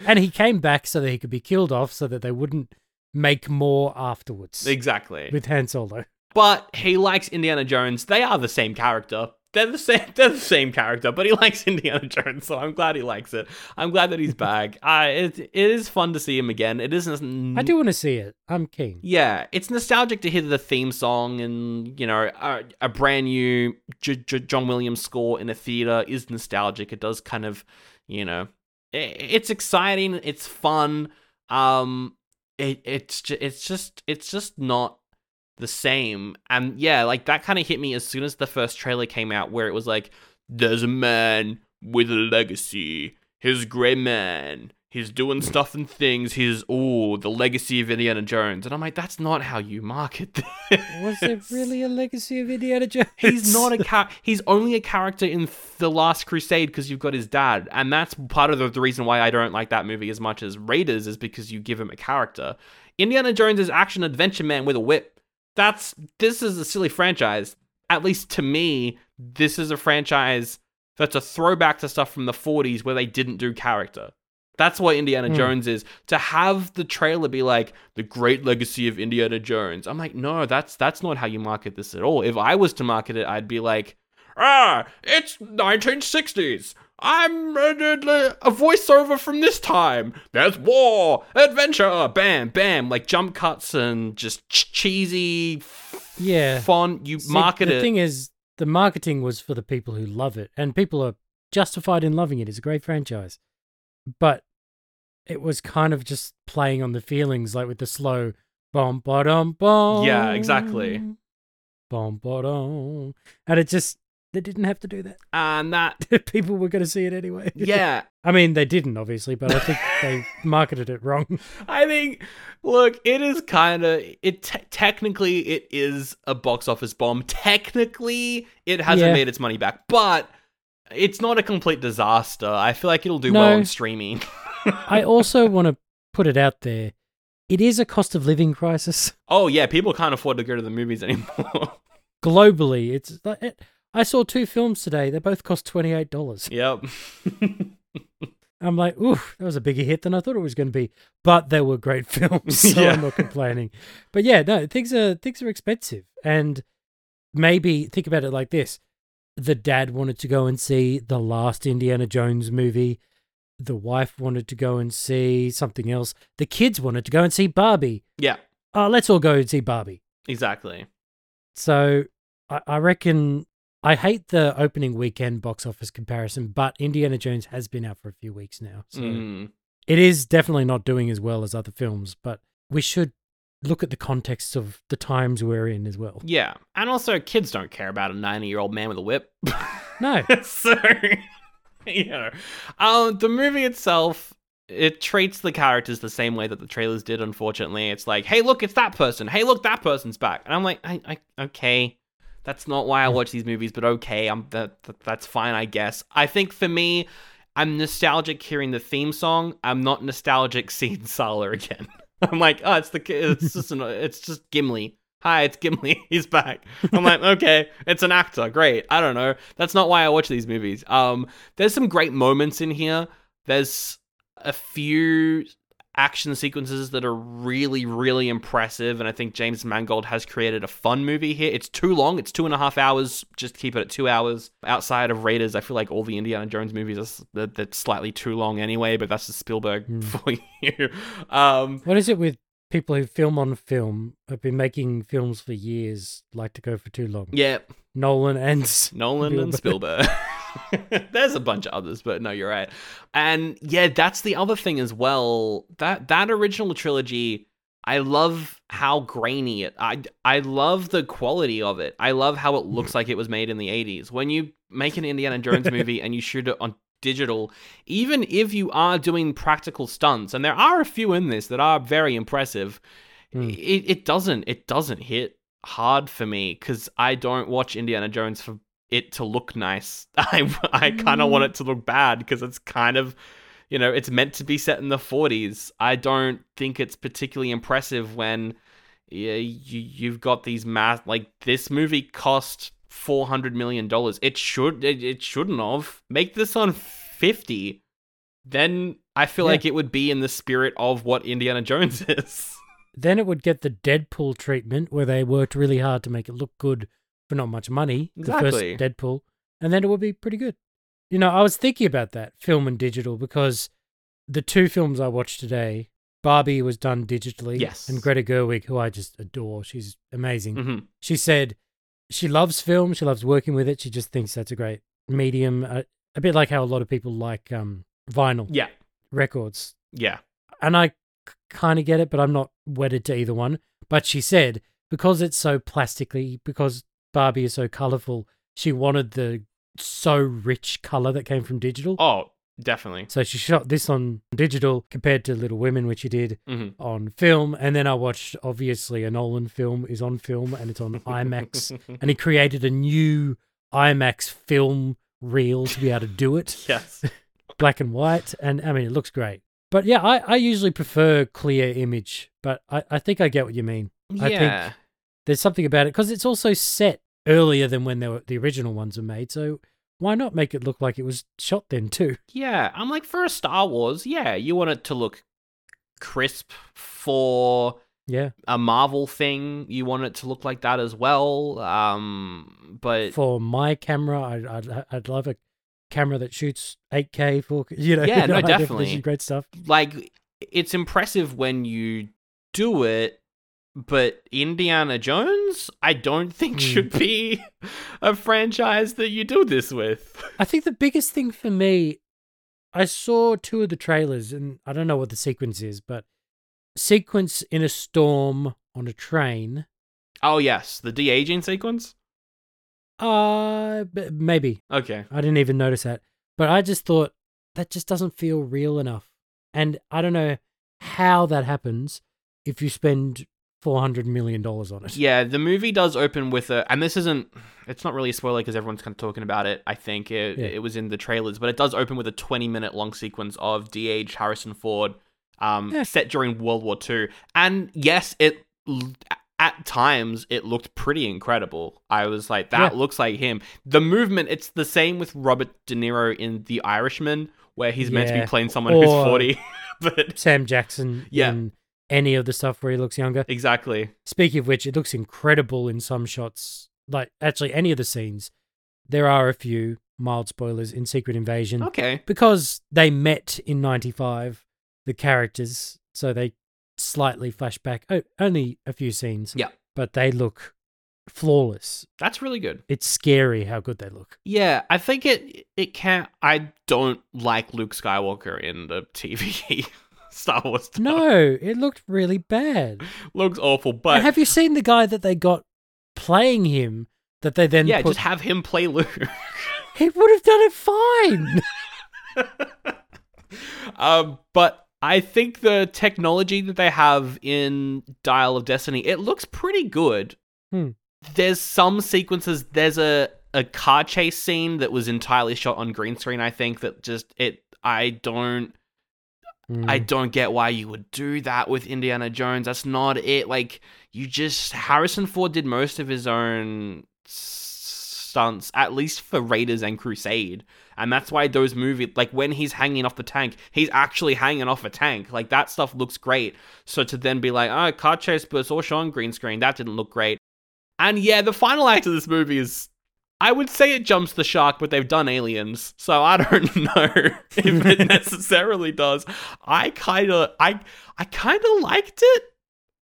and he came back so that he could be killed off, so that they wouldn't make more afterwards exactly. with Han Solo. But he likes Indiana Jones. They are the same character. They're the same. They're the same character, but he likes Indiana Jones, so I'm glad he likes it. I'm glad that he's back. Uh, it, it is fun to see him again. It isn't. I do want to see it. I'm keen. Yeah, it's nostalgic to hear the theme song and you know a, a brand new J- J- John Williams score in a theater is nostalgic. It does kind of, you know, i it's exciting. It's fun. Um, it it's it's just it's just not the same. And yeah, like that kind of hit me as soon as the first trailer came out, where it was like, "There's a man with a legacy. His gray man." He's doing stuff and things. He's oh the legacy of Indiana Jones, and I'm like, that's not how you market this. Was there really a legacy of Indiana Jones? He's not a car. He's only a character in the Last Crusade because you've got his dad, and that's part of the, the reason why I don't like that movie as much as Raiders is because you give him a character. Indiana Jones is action adventure man with a whip. That's this is a silly franchise. At least to me, this is a franchise that's a throwback to stuff from the 40s where they didn't do character. That's what Indiana Hmm. Jones is. To have the trailer be like the great legacy of Indiana Jones. I'm like, no, that's that's not how you market this at all. If I was to market it, I'd be like, ah, it's 1960s. I'm uh, uh, a voiceover from this time. There's war, adventure, bam, bam, like jump cuts and just ch- cheesy Yeah. fun. You See, market the it. The thing is, the marketing was for the people who love it, and people are justified in loving it. It's a great franchise, but it was kind of just playing on the feelings, like with the slow bom ba dum bom. Yeah, exactly. bom, bom, and it just they didn't have to do that. And that, People were going to see it anyway. yeah, I mean, they didn't obviously, but I think they marketed it wrong. I think, look, it is kind of it. Te- technically, it is a box office bomb. Technically, it hasn't Yeah. made its money back, but it's not a complete disaster. I feel like it'll do well No. on streaming. I also want to put it out there. It is a cost of living crisis oh yeah, people can't afford to go to the movies anymore. globally. It's like it, I saw two films today. They both cost twenty eight dollars. yep. I'm like, ooh, that was a bigger hit than I thought it was going to be. But they were great films, so Yeah. I'm not complaining. But yeah, no, things are things are expensive, and maybe think about it like this: the dad wanted to go and see the last Indiana Jones movie. The wife wanted to go and see something else. The kids wanted to go and see Barbie. yeah, Oh, let's all go and see Barbie. exactly. So I, I reckon I hate the opening weekend box office comparison, but Indiana Jones has been out for a few weeks now. So Mm. it is definitely not doing as well as other films, but we should look at the context of the times we're in as well. Yeah, and also kids don't care about a ninety-year-old man with a whip. No. so you know um the movie itself it treats the characters the same way that the trailers did unfortunately it's like hey look it's that person hey look that person's back and i'm like I, I okay that's not why i watch these movies but okay i'm that, that that's fine i guess. I think for me i'm nostalgic hearing the theme song. I'm not nostalgic seeing Sallah again. I'm like oh it's the it's just an, it's just gimli. Hi it's gimli. He's back. I'm like okay it's an actor. Great. I don't know. That's not why i watch these movies. Um there's some great moments in here. There's a few action sequences that are really really impressive and i think james mangold has created a fun movie here. It's too long. It's two and a half hours. Just keep it at two hours. Outside of raiders i feel like all the indiana jones movies are s- they're, they're slightly too long anyway but that's the spielberg Hmm. for you. Um What is it with people who film on film, have been making films for years, like to go for too long? yeah. Nolan and Nolan and Spielberg. There's a bunch of others, but no, you're right. And yeah, that's the other thing as well. That that original trilogy, I love how grainy it. I I love the quality of it. I love how it looks like it was made in the 80s. When you make an Indiana Jones movie and you shoot it on digital, even if you are doing practical stunts, and there are a few in this that are very impressive, Hmm. it, it doesn't it doesn't hit hard for me because I don't watch Indiana Jones for it to look nice. I I kind of want mm. it to look bad because it's kind of you know it's meant to be set in the 40s. I don't think it's particularly impressive when yeah, you you've got these math like this movie cost 400 million dollars. It should it, it shouldn't have. Make this on 50. Then I feel Yeah. like it would be in the spirit of what Indiana Jones is. then it would get the Deadpool treatment where they worked really hard to make it look good for not much money. Exactly. The first Deadpool. And then it would be pretty good. You know, I was thinking about that, film and digital, because the two films I watched today, Barbie was done digitally. Yes. And Greta Gerwig, who I just adore, she's amazing. hmm She said she loves film, she loves working with it. She just thinks that's a great medium. Uh, a bit like how a lot of people like um, vinyl Yeah. records Yeah. and I kind of get it, but I'm not wedded to either one. But she said because it's so plastically, because Barbie is so colorful, she wanted the so rich color that came from digital. Oh, definitely. So she shot this on digital compared to Little Women, which she did hmm on film. And then I watched, obviously, a Nolan film is on film and it's on IMAX. and he created a new IMAX film reel to be able to do it yes. black and white, and I mean it looks great. But yeah, I, I usually prefer clear image, but I, I think I get what you mean. I think- Yeah. There's something about it because it's also set earlier than when were, the original ones were made, so why not make it look like it was shot then too? Yeah. I'm like, for a Star Wars, yeah, you want it to look crisp for Yeah, a Marvel thing. You want it to look like that as well. Um, but for my camera, I'd, I'd I'd love a camera that shoots 8K, 4K. You know, Yeah, no, definitely. great stuff. like, it's impressive when you do it. But Indiana Jones, I don't think Hmm. should be a franchise that you do this with. I think the biggest thing for me, I saw two of the trailers, and I don't know what the sequence is, but sequence in a storm on a train. Oh yes, the de aging sequence. Uh, maybe. Okay. I didn't even notice that. But I just thought that just doesn't feel real enough. And I don't know how that happens if you spend $400 million on it. Yeah, the movie does open with a, and this isn't, it's not really a spoiler because everyone's kind of talking about it. I think it, Yeah. it was in the trailers, but it does open with a 20 minute long sequence of de-aged Harrison Ford, um, Yeah. set during World War II. And yes, it at times it looked pretty incredible. I was like, that Yeah. looks like him. The movement, it's the same with Robert De Niro in The Irishman, where he's meant to be playing someone Or- who's 40. but Sam Jackson Yeah. in any of the stuff where he looks younger. exactly. Speaking of which, it looks incredible in some shots. Like, actually, any of the scenes. There are a few mild spoilers in Secret Invasion. Okay. because they met in 95 the characters so they slightly flash back oh, only a few scenes Yeah. but they look flawless That's really good. it's scary how good they look Yeah, I think it it can't. I don't like Luke Skywalker in the TV Star Wars stuff. no it looked really bad Looks awful, and but have you seen the guy that they got playing him that they then yeah, put, just have him play Luke. he would have done it fine um, but I think the technology that they have in Dial of Destiny, it looks pretty good. Hmm. There's some sequences. There's a a car chase scene that was entirely shot on green screen. I think that just it. I don't. I Hmm. don't get why you would do that with Indiana Jones. That's not it. Like you just Harrison Ford did most of his own stunts, at least for Raiders and Crusade, and that's why those movies, like when he's hanging off the tank, he's actually hanging off a tank. Like that stuff looks great. So to then be like, oh, car chase, but it's all shown on green screen, that didn't look great. And yeah, the final act of this movie is. I would say it jumps the shark, but they've done aliens, so I don't know if it necessarily does. I kind of, I, I kind of liked it.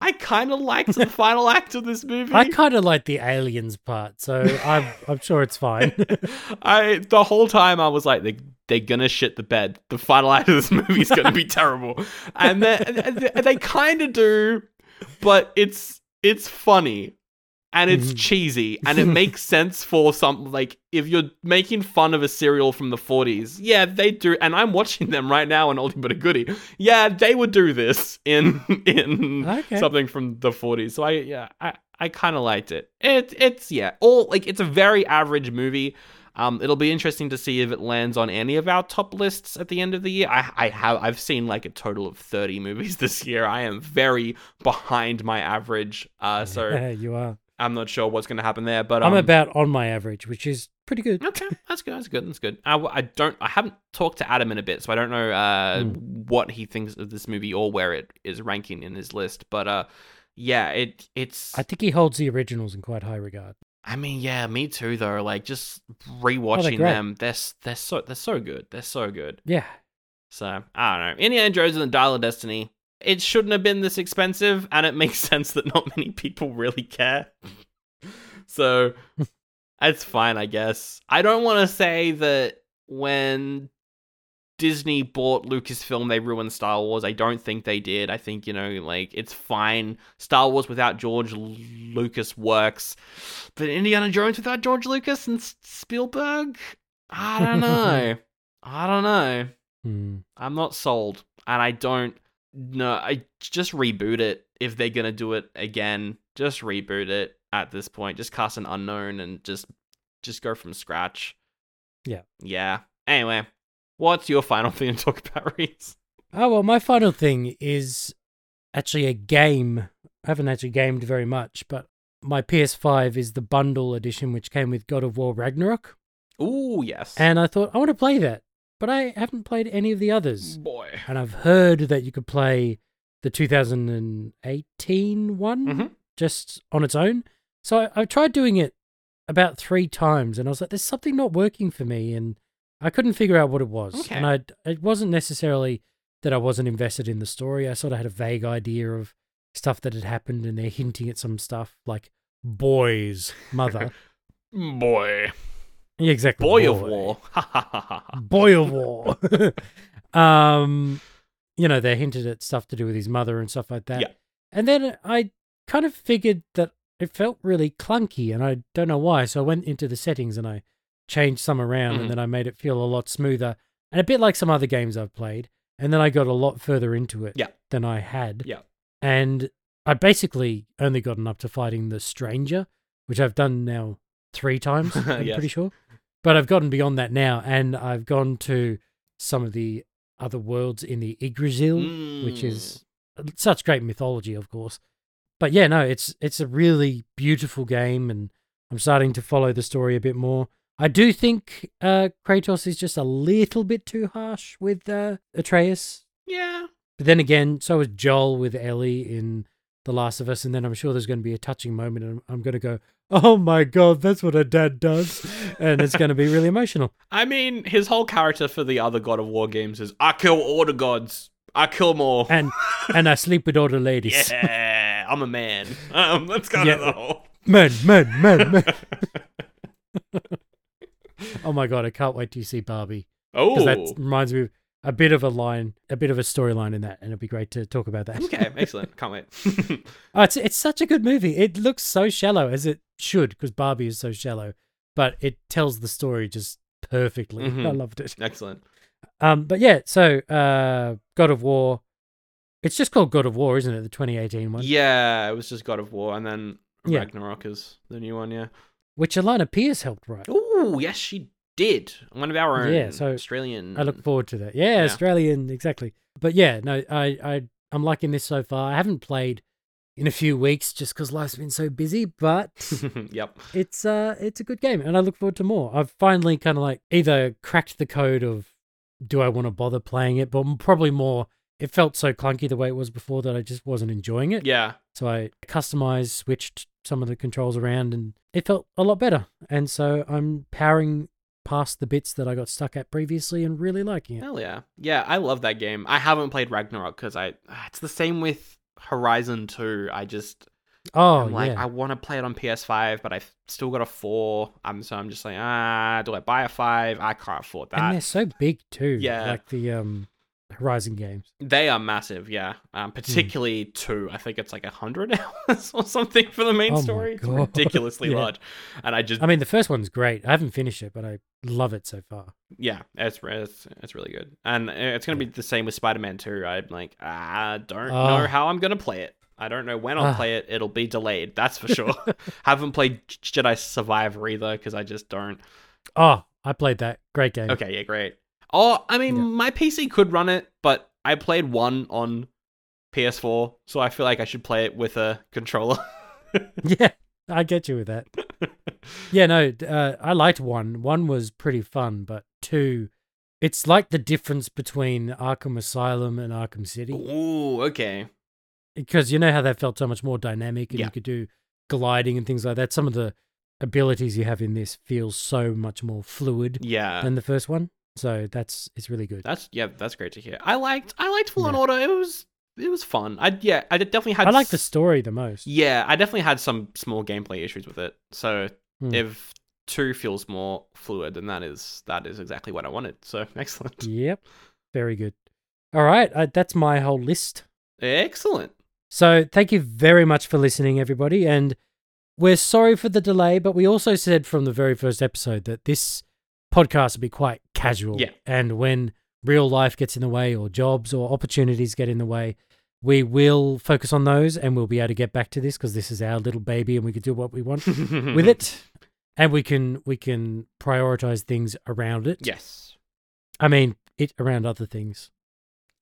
I kind of liked the final act of this movie. i kind of like the aliens part so i'm i'm sure it's fine I the whole time I was like, they they're gonna shit the bed. The final act of this movie is gonna be terrible, and they they, they kind of do, but it's it's funny. And it's Mhm. cheesy, and it makes sense for some like if you're making fun of a serial from the 40s. Yeah, they do, and I'm watching them right now on Oldie But a Goodie. Yeah, they would do this in in Okay. something from the 40s. So I yeah, I I kind of liked it. It it's yeah, all like it's a very average movie. Um, it'll be interesting to see if it lands on any of our top lists at the end of the year. I, I have I've seen like a total of 30 movies this year. I am very behind my average. Uh, so yeah, you are I'm not sure what's going to happen there. But um, i'm about on my average which is pretty good Okay, that's good. That's good. That's good. I, I don't. I haven't talked to Adam in a bit, so I don't know uh, Hmm. what he thinks of this movie or where it is ranking in his list. But uh, yeah, it it's. i think he holds the originals in quite high regard I mean, yeah, me too. Though, like just rewatching great. them, they're they're so they're so good. They're so good. yeah So I don't know. Indiana Jones and the Dial of Destiny. It shouldn't have been this expensive, and it makes sense that not many people really care. so that's fine, I guess. I don't want to say that when Disney bought Lucasfilm, they ruined Star Wars. I don't think they did. I think, you know, like, it's fine. Star Wars without George Lucas works. But Indiana Jones without George Lucas and Spielberg? I don't know. I don't know. Hmm. I'm not sold, and I don't. No, I just reboot it if they're gonna do it again. Just reboot it at this point. Just cast an unknown and just just go from scratch. Yeah. Yeah. Anyway, what's your final thing to talk about, Rhys? Oh well, my final thing is actually a game. I haven't actually gamed very much, but my PS5 is the bundle edition, which came with God of War Ragnarok, Ooh, yes. and I thought I want to play that, but I haven't played any of the others, boy. and I've heard that you could play the 2018 one Mhm. just on its own. So I, I tried doing it about three times, and I was like, "There's something not working for me," and I couldn't figure out what it was. Okay. And I, it wasn't necessarily that I wasn't invested in the story. I sort of had a vague idea of stuff that had happened, and they're hinting at some stuff like boy's mother. Boy. Yeah, exactly. Boy of War. Boy of War. um, you know, they hinted at stuff to do with his mother and stuff like that. Yeah. And then I kind of figured that it felt really clunky, and I don't know why. So I went into the settings and I changed some around, Mhm. and then I made it feel a lot smoother and a bit like some other games I've played. And then I got a lot further into it Yeah. than I had. Yeah. And I basically only gotten up to fighting the stranger, which I've done now three times, I'm Yes. pretty sure. But I've gotten beyond that now, and I've gone to some of the other worlds in the Yggdrasil, which Mm. is such great mythology, of course. But yeah, no, it's it's a really beautiful game, and I'm starting to follow the story a bit more. I do think uh, Kratos is just a little bit too harsh with uh, Atreus, yeah. but then again, so is Joel with Ellie in The Last of Us, and then I'm sure there's going to be a touching moment, and I'm, I'm going to go, "Oh my god, that's what a dad does," and it's going to be really emotional. I mean, his whole character for the other God of War games is I kill all the gods. I kill more. And and I sleep with all the ladies. yeah, I'm a man. Um, that's kind of Yeah. the whole. Men, men, men, men. oh my god, I can't wait to see Barbie because Oh, that reminds me of a bit of a line, a bit of a storyline in that, and it'd be great to talk about that. okay, excellent. Can't wait. Oh, it's it's such a good movie. It looks so shallow as it should because Barbie is so shallow, but it tells the story just perfectly. Mhm. I loved it. excellent. Um, but yeah, so uh, God of War. It's just called God of War, isn't it? The 2018 one, Yeah, it was just God of War, and then Yeah. Ragnarok is the new one. Yeah. which Alana Pierce helped write. Oh, yes, she did. One of our own. Yeah, so Australian. I look forward to that. Yeah, Yeah. Australian, exactly. But yeah, no, I, I, I'm liking this so far. I haven't played in a few weeks just because life's been so busy, but yep. it's uh, it's a good game, and I look forward to more. I've finally kind of like either cracked the code of do I want to bother playing it, but probably more. It felt so clunky the way it was before that I just wasn't enjoying it. Yeah. So I customized, switched some of the controls around, and it felt a lot better. And so I'm powering past the bits that I got stuck at previously and really liking it. Hell yeah. Yeah, I love that game. I haven't played Ragnarok because I. It's the same with Horizon 2. I just. Oh, I'm like, yeah. I want to play it on PS5, but I've still got a 4. Um, so I'm just like, ah, do I buy a 5? I can't afford that. and they're so big too. Yeah. Like the um Horizon games. They are massive, yeah. Hmm. Um, particularly 2. I think it's like a 100 hours or something for the main Oh story. It's ridiculously Yeah. large. And I just. I mean, the first one's great. I haven't finished it, but I love it so far. Yeah, it's it's, it's really good, and uh, it's gonna be the same with Spider Man Two. I'm like, I don't Oh. know how I'm gonna play it. I don't know when I'll Ah. play it. It'll be delayed, that's for sure. Haven't played Jedi Survivor either because I just don't. Oh, I played that. Great game. Okay, yeah, great. Oh, I mean, Yeah. my PC could run it, but I played one on PS4, so I feel like I should play it with a controller. Yeah, I get you with that. Yeah, no, uh, I liked one. One was pretty fun, but two, it's like the difference between Arkham Asylum and Arkham City. Ooh, okay. Because you know how that felt so much more dynamic and Yeah. you could do gliding and things like that. Some of the abilities you have in this feels so much more fluid Yeah. than the first one. So that's it's really good. That's yeah, that's great to hear. I liked I liked Fallen Yeah. Order. It was it was fun. I yeah, I definitely had I like the story the most. Yeah, I definitely had some small gameplay issues with it. So Hmm. if two feels more fluid, then that is that is exactly what I wanted. So excellent, Yep. Very good. All right. Uh, that's my whole list. excellent. So thank you very much for listening, everybody. And we're sorry for the delay, but we also said from the very first episode that this podcast will be quite casual. Yeah. And when real life gets in the way or jobs or opportunities get in the way, we will focus on those and we'll be able to get back to this because this is our little baby and we can do what we want with it. And we can we can prioritize things around it. Yes. I mean it around other things.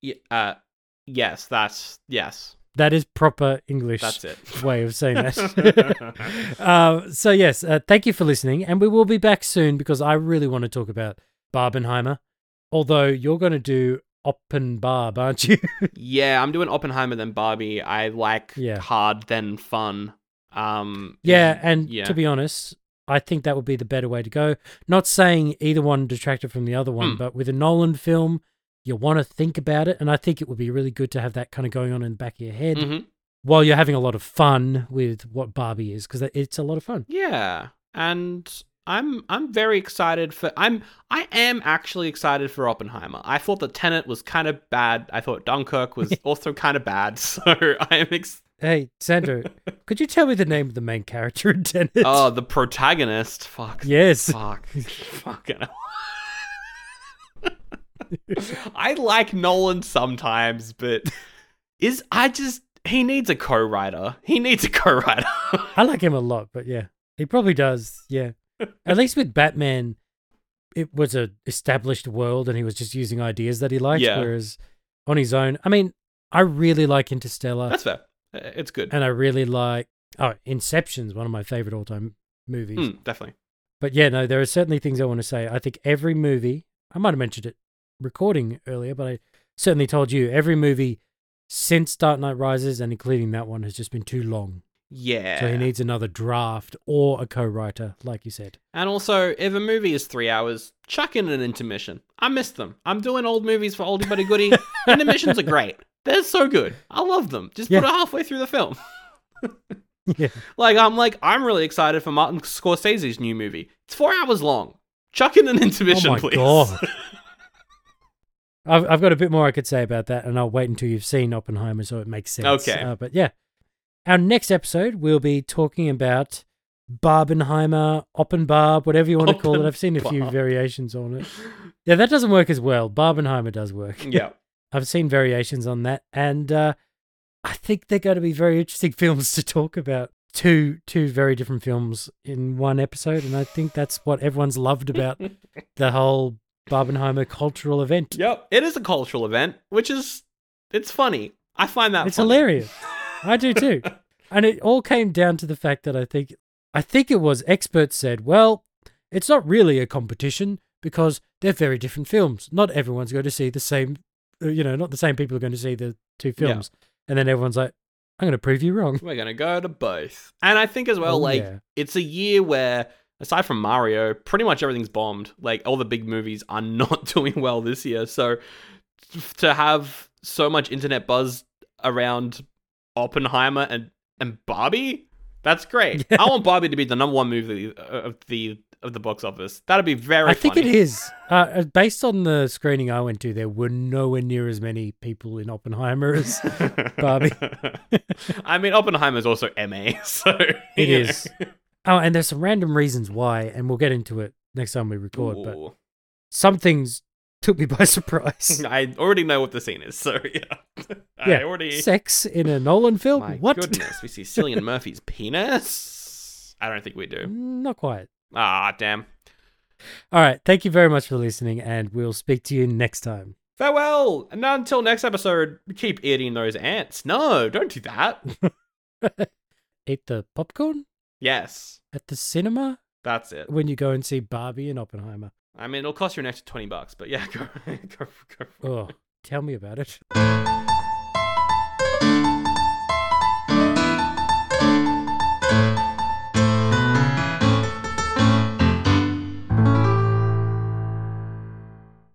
Yeah. Uh. Yes. That's yes. That is proper English That's it. way of saying that. uh, so yes, uh, thank you for listening, and we will be back soon because I really want to talk about Barbenheimer. Although you're going to do Oppenbarb, aren't you? yeah, I'm doing Oppenheimer then Barbie. I like Yeah. hard then fun. Um. yeah, and yeah. to be honest, I think that would be the better way to go. Not saying either one detracted from the other one, Hmm. but with a Nolan film, you want to think about it, and I think it would be really good to have that kind of going on in the back of your head Mhm. while you're having a lot of fun with what Barbie is, because it's a lot of fun. Yeah, and I'm I'm very excited for I'm I am actually excited for Oppenheimer. I thought that Tenet was kind of bad. I thought Dunkirk was also kind of bad. So I am ex- Hey, Sandro, Could you tell me the name of the main character in Tenet? Oh, the protagonist. Fuck. yes. Fuck. Fucking hell. I like Nolan sometimes, but is I just he needs a co-writer. He needs a co-writer. I like him a lot, but yeah, he probably does. Yeah, at least with Batman, it was a established world, and he was just using ideas that he liked. Yeah. Whereas on his own, I mean, I really like Interstellar, That's fair. It's good. and I really like oh, Inception's one of my favorite all-time movies. Mm, definitely. But yeah, no, there are certainly things I want to say. I think every movie, I might have mentioned it recording earlier, but I certainly told you every movie since Dark Knight Rises and including that one has just been too long. Yeah. So he needs another draft or a co-writer, like you said. And also, if a movie is three hours, chuck in an intermission. I miss them. I'm doing old movies for Oldie But A Goodie. Intermissions are great. They're so good. I love them. Just Yeah. put it halfway through the film. yeah. Like I'm like I'm really excited for Martin Scorsese's new movie. It's four hours long. Chuck in an intermission, oh my please. god. I've I've got a bit more I could say about that, and I'll wait until you've seen Oppenheimer so it makes sense. Okay. Uh, but yeah, our next episode we'll be talking about Barbenheimer, Oppenbarb, whatever you want to call it. I've seen a few variations on it. Yeah, that doesn't work as well. Barbenheimer does work. yeah. I've seen variations on that, and uh, I think they're going to be very interesting films to talk about. Two two very different films in one episode, and I think that's what everyone's loved about the whole Barbenheimer cultural event. Yep. It is a cultural event, which is it's funny. I find that it's funny. hilarious. I do too, and it all came down to the fact that I think I think it was experts said, well, it's not really a competition because they're very different films. Not everyone's going to see the same, uh, you know, not the same people are going to see the two Yeah. films, and then everyone's like, I'm going to prove you wrong. We're gonna go to both. And I think as well, Oh, like yeah. it's a year where aside from Mario, pretty much everything's bombed. Like all the big movies are not doing well this year. So to have so much internet buzz around Oppenheimer and and Barbie, that's great. I want Barbie to be the number one movie of the of the box office. That'd be very I think it is. Uh, Uh, based on the screening I went to, there were nowhere near as many people in Oppenheimer as Barbie. I mean, Oppenheimer is also MA, so it is. Oh, and there's some random reasons why, and we'll get into it next time we record. But Ooh. some things took me by surprise. I already know what the scene is, so yeah. Yeah, I already. Sex in a Nolan film? My what? goodness, we see Cillian Murphy's penis. I don't think we do. Not quite. Ah, damn. All right. Thank you very much for listening, and we'll speak to you next time. Farewell, and until next episode, keep eating those ants. No, don't do that. Eat the popcorn yes, at the cinema that's it. when you go and see Barbie and Oppenheimer. I mean, it'll cost you an extra twenty bucks, but yeah, go, go, go. Oh, tell me about it.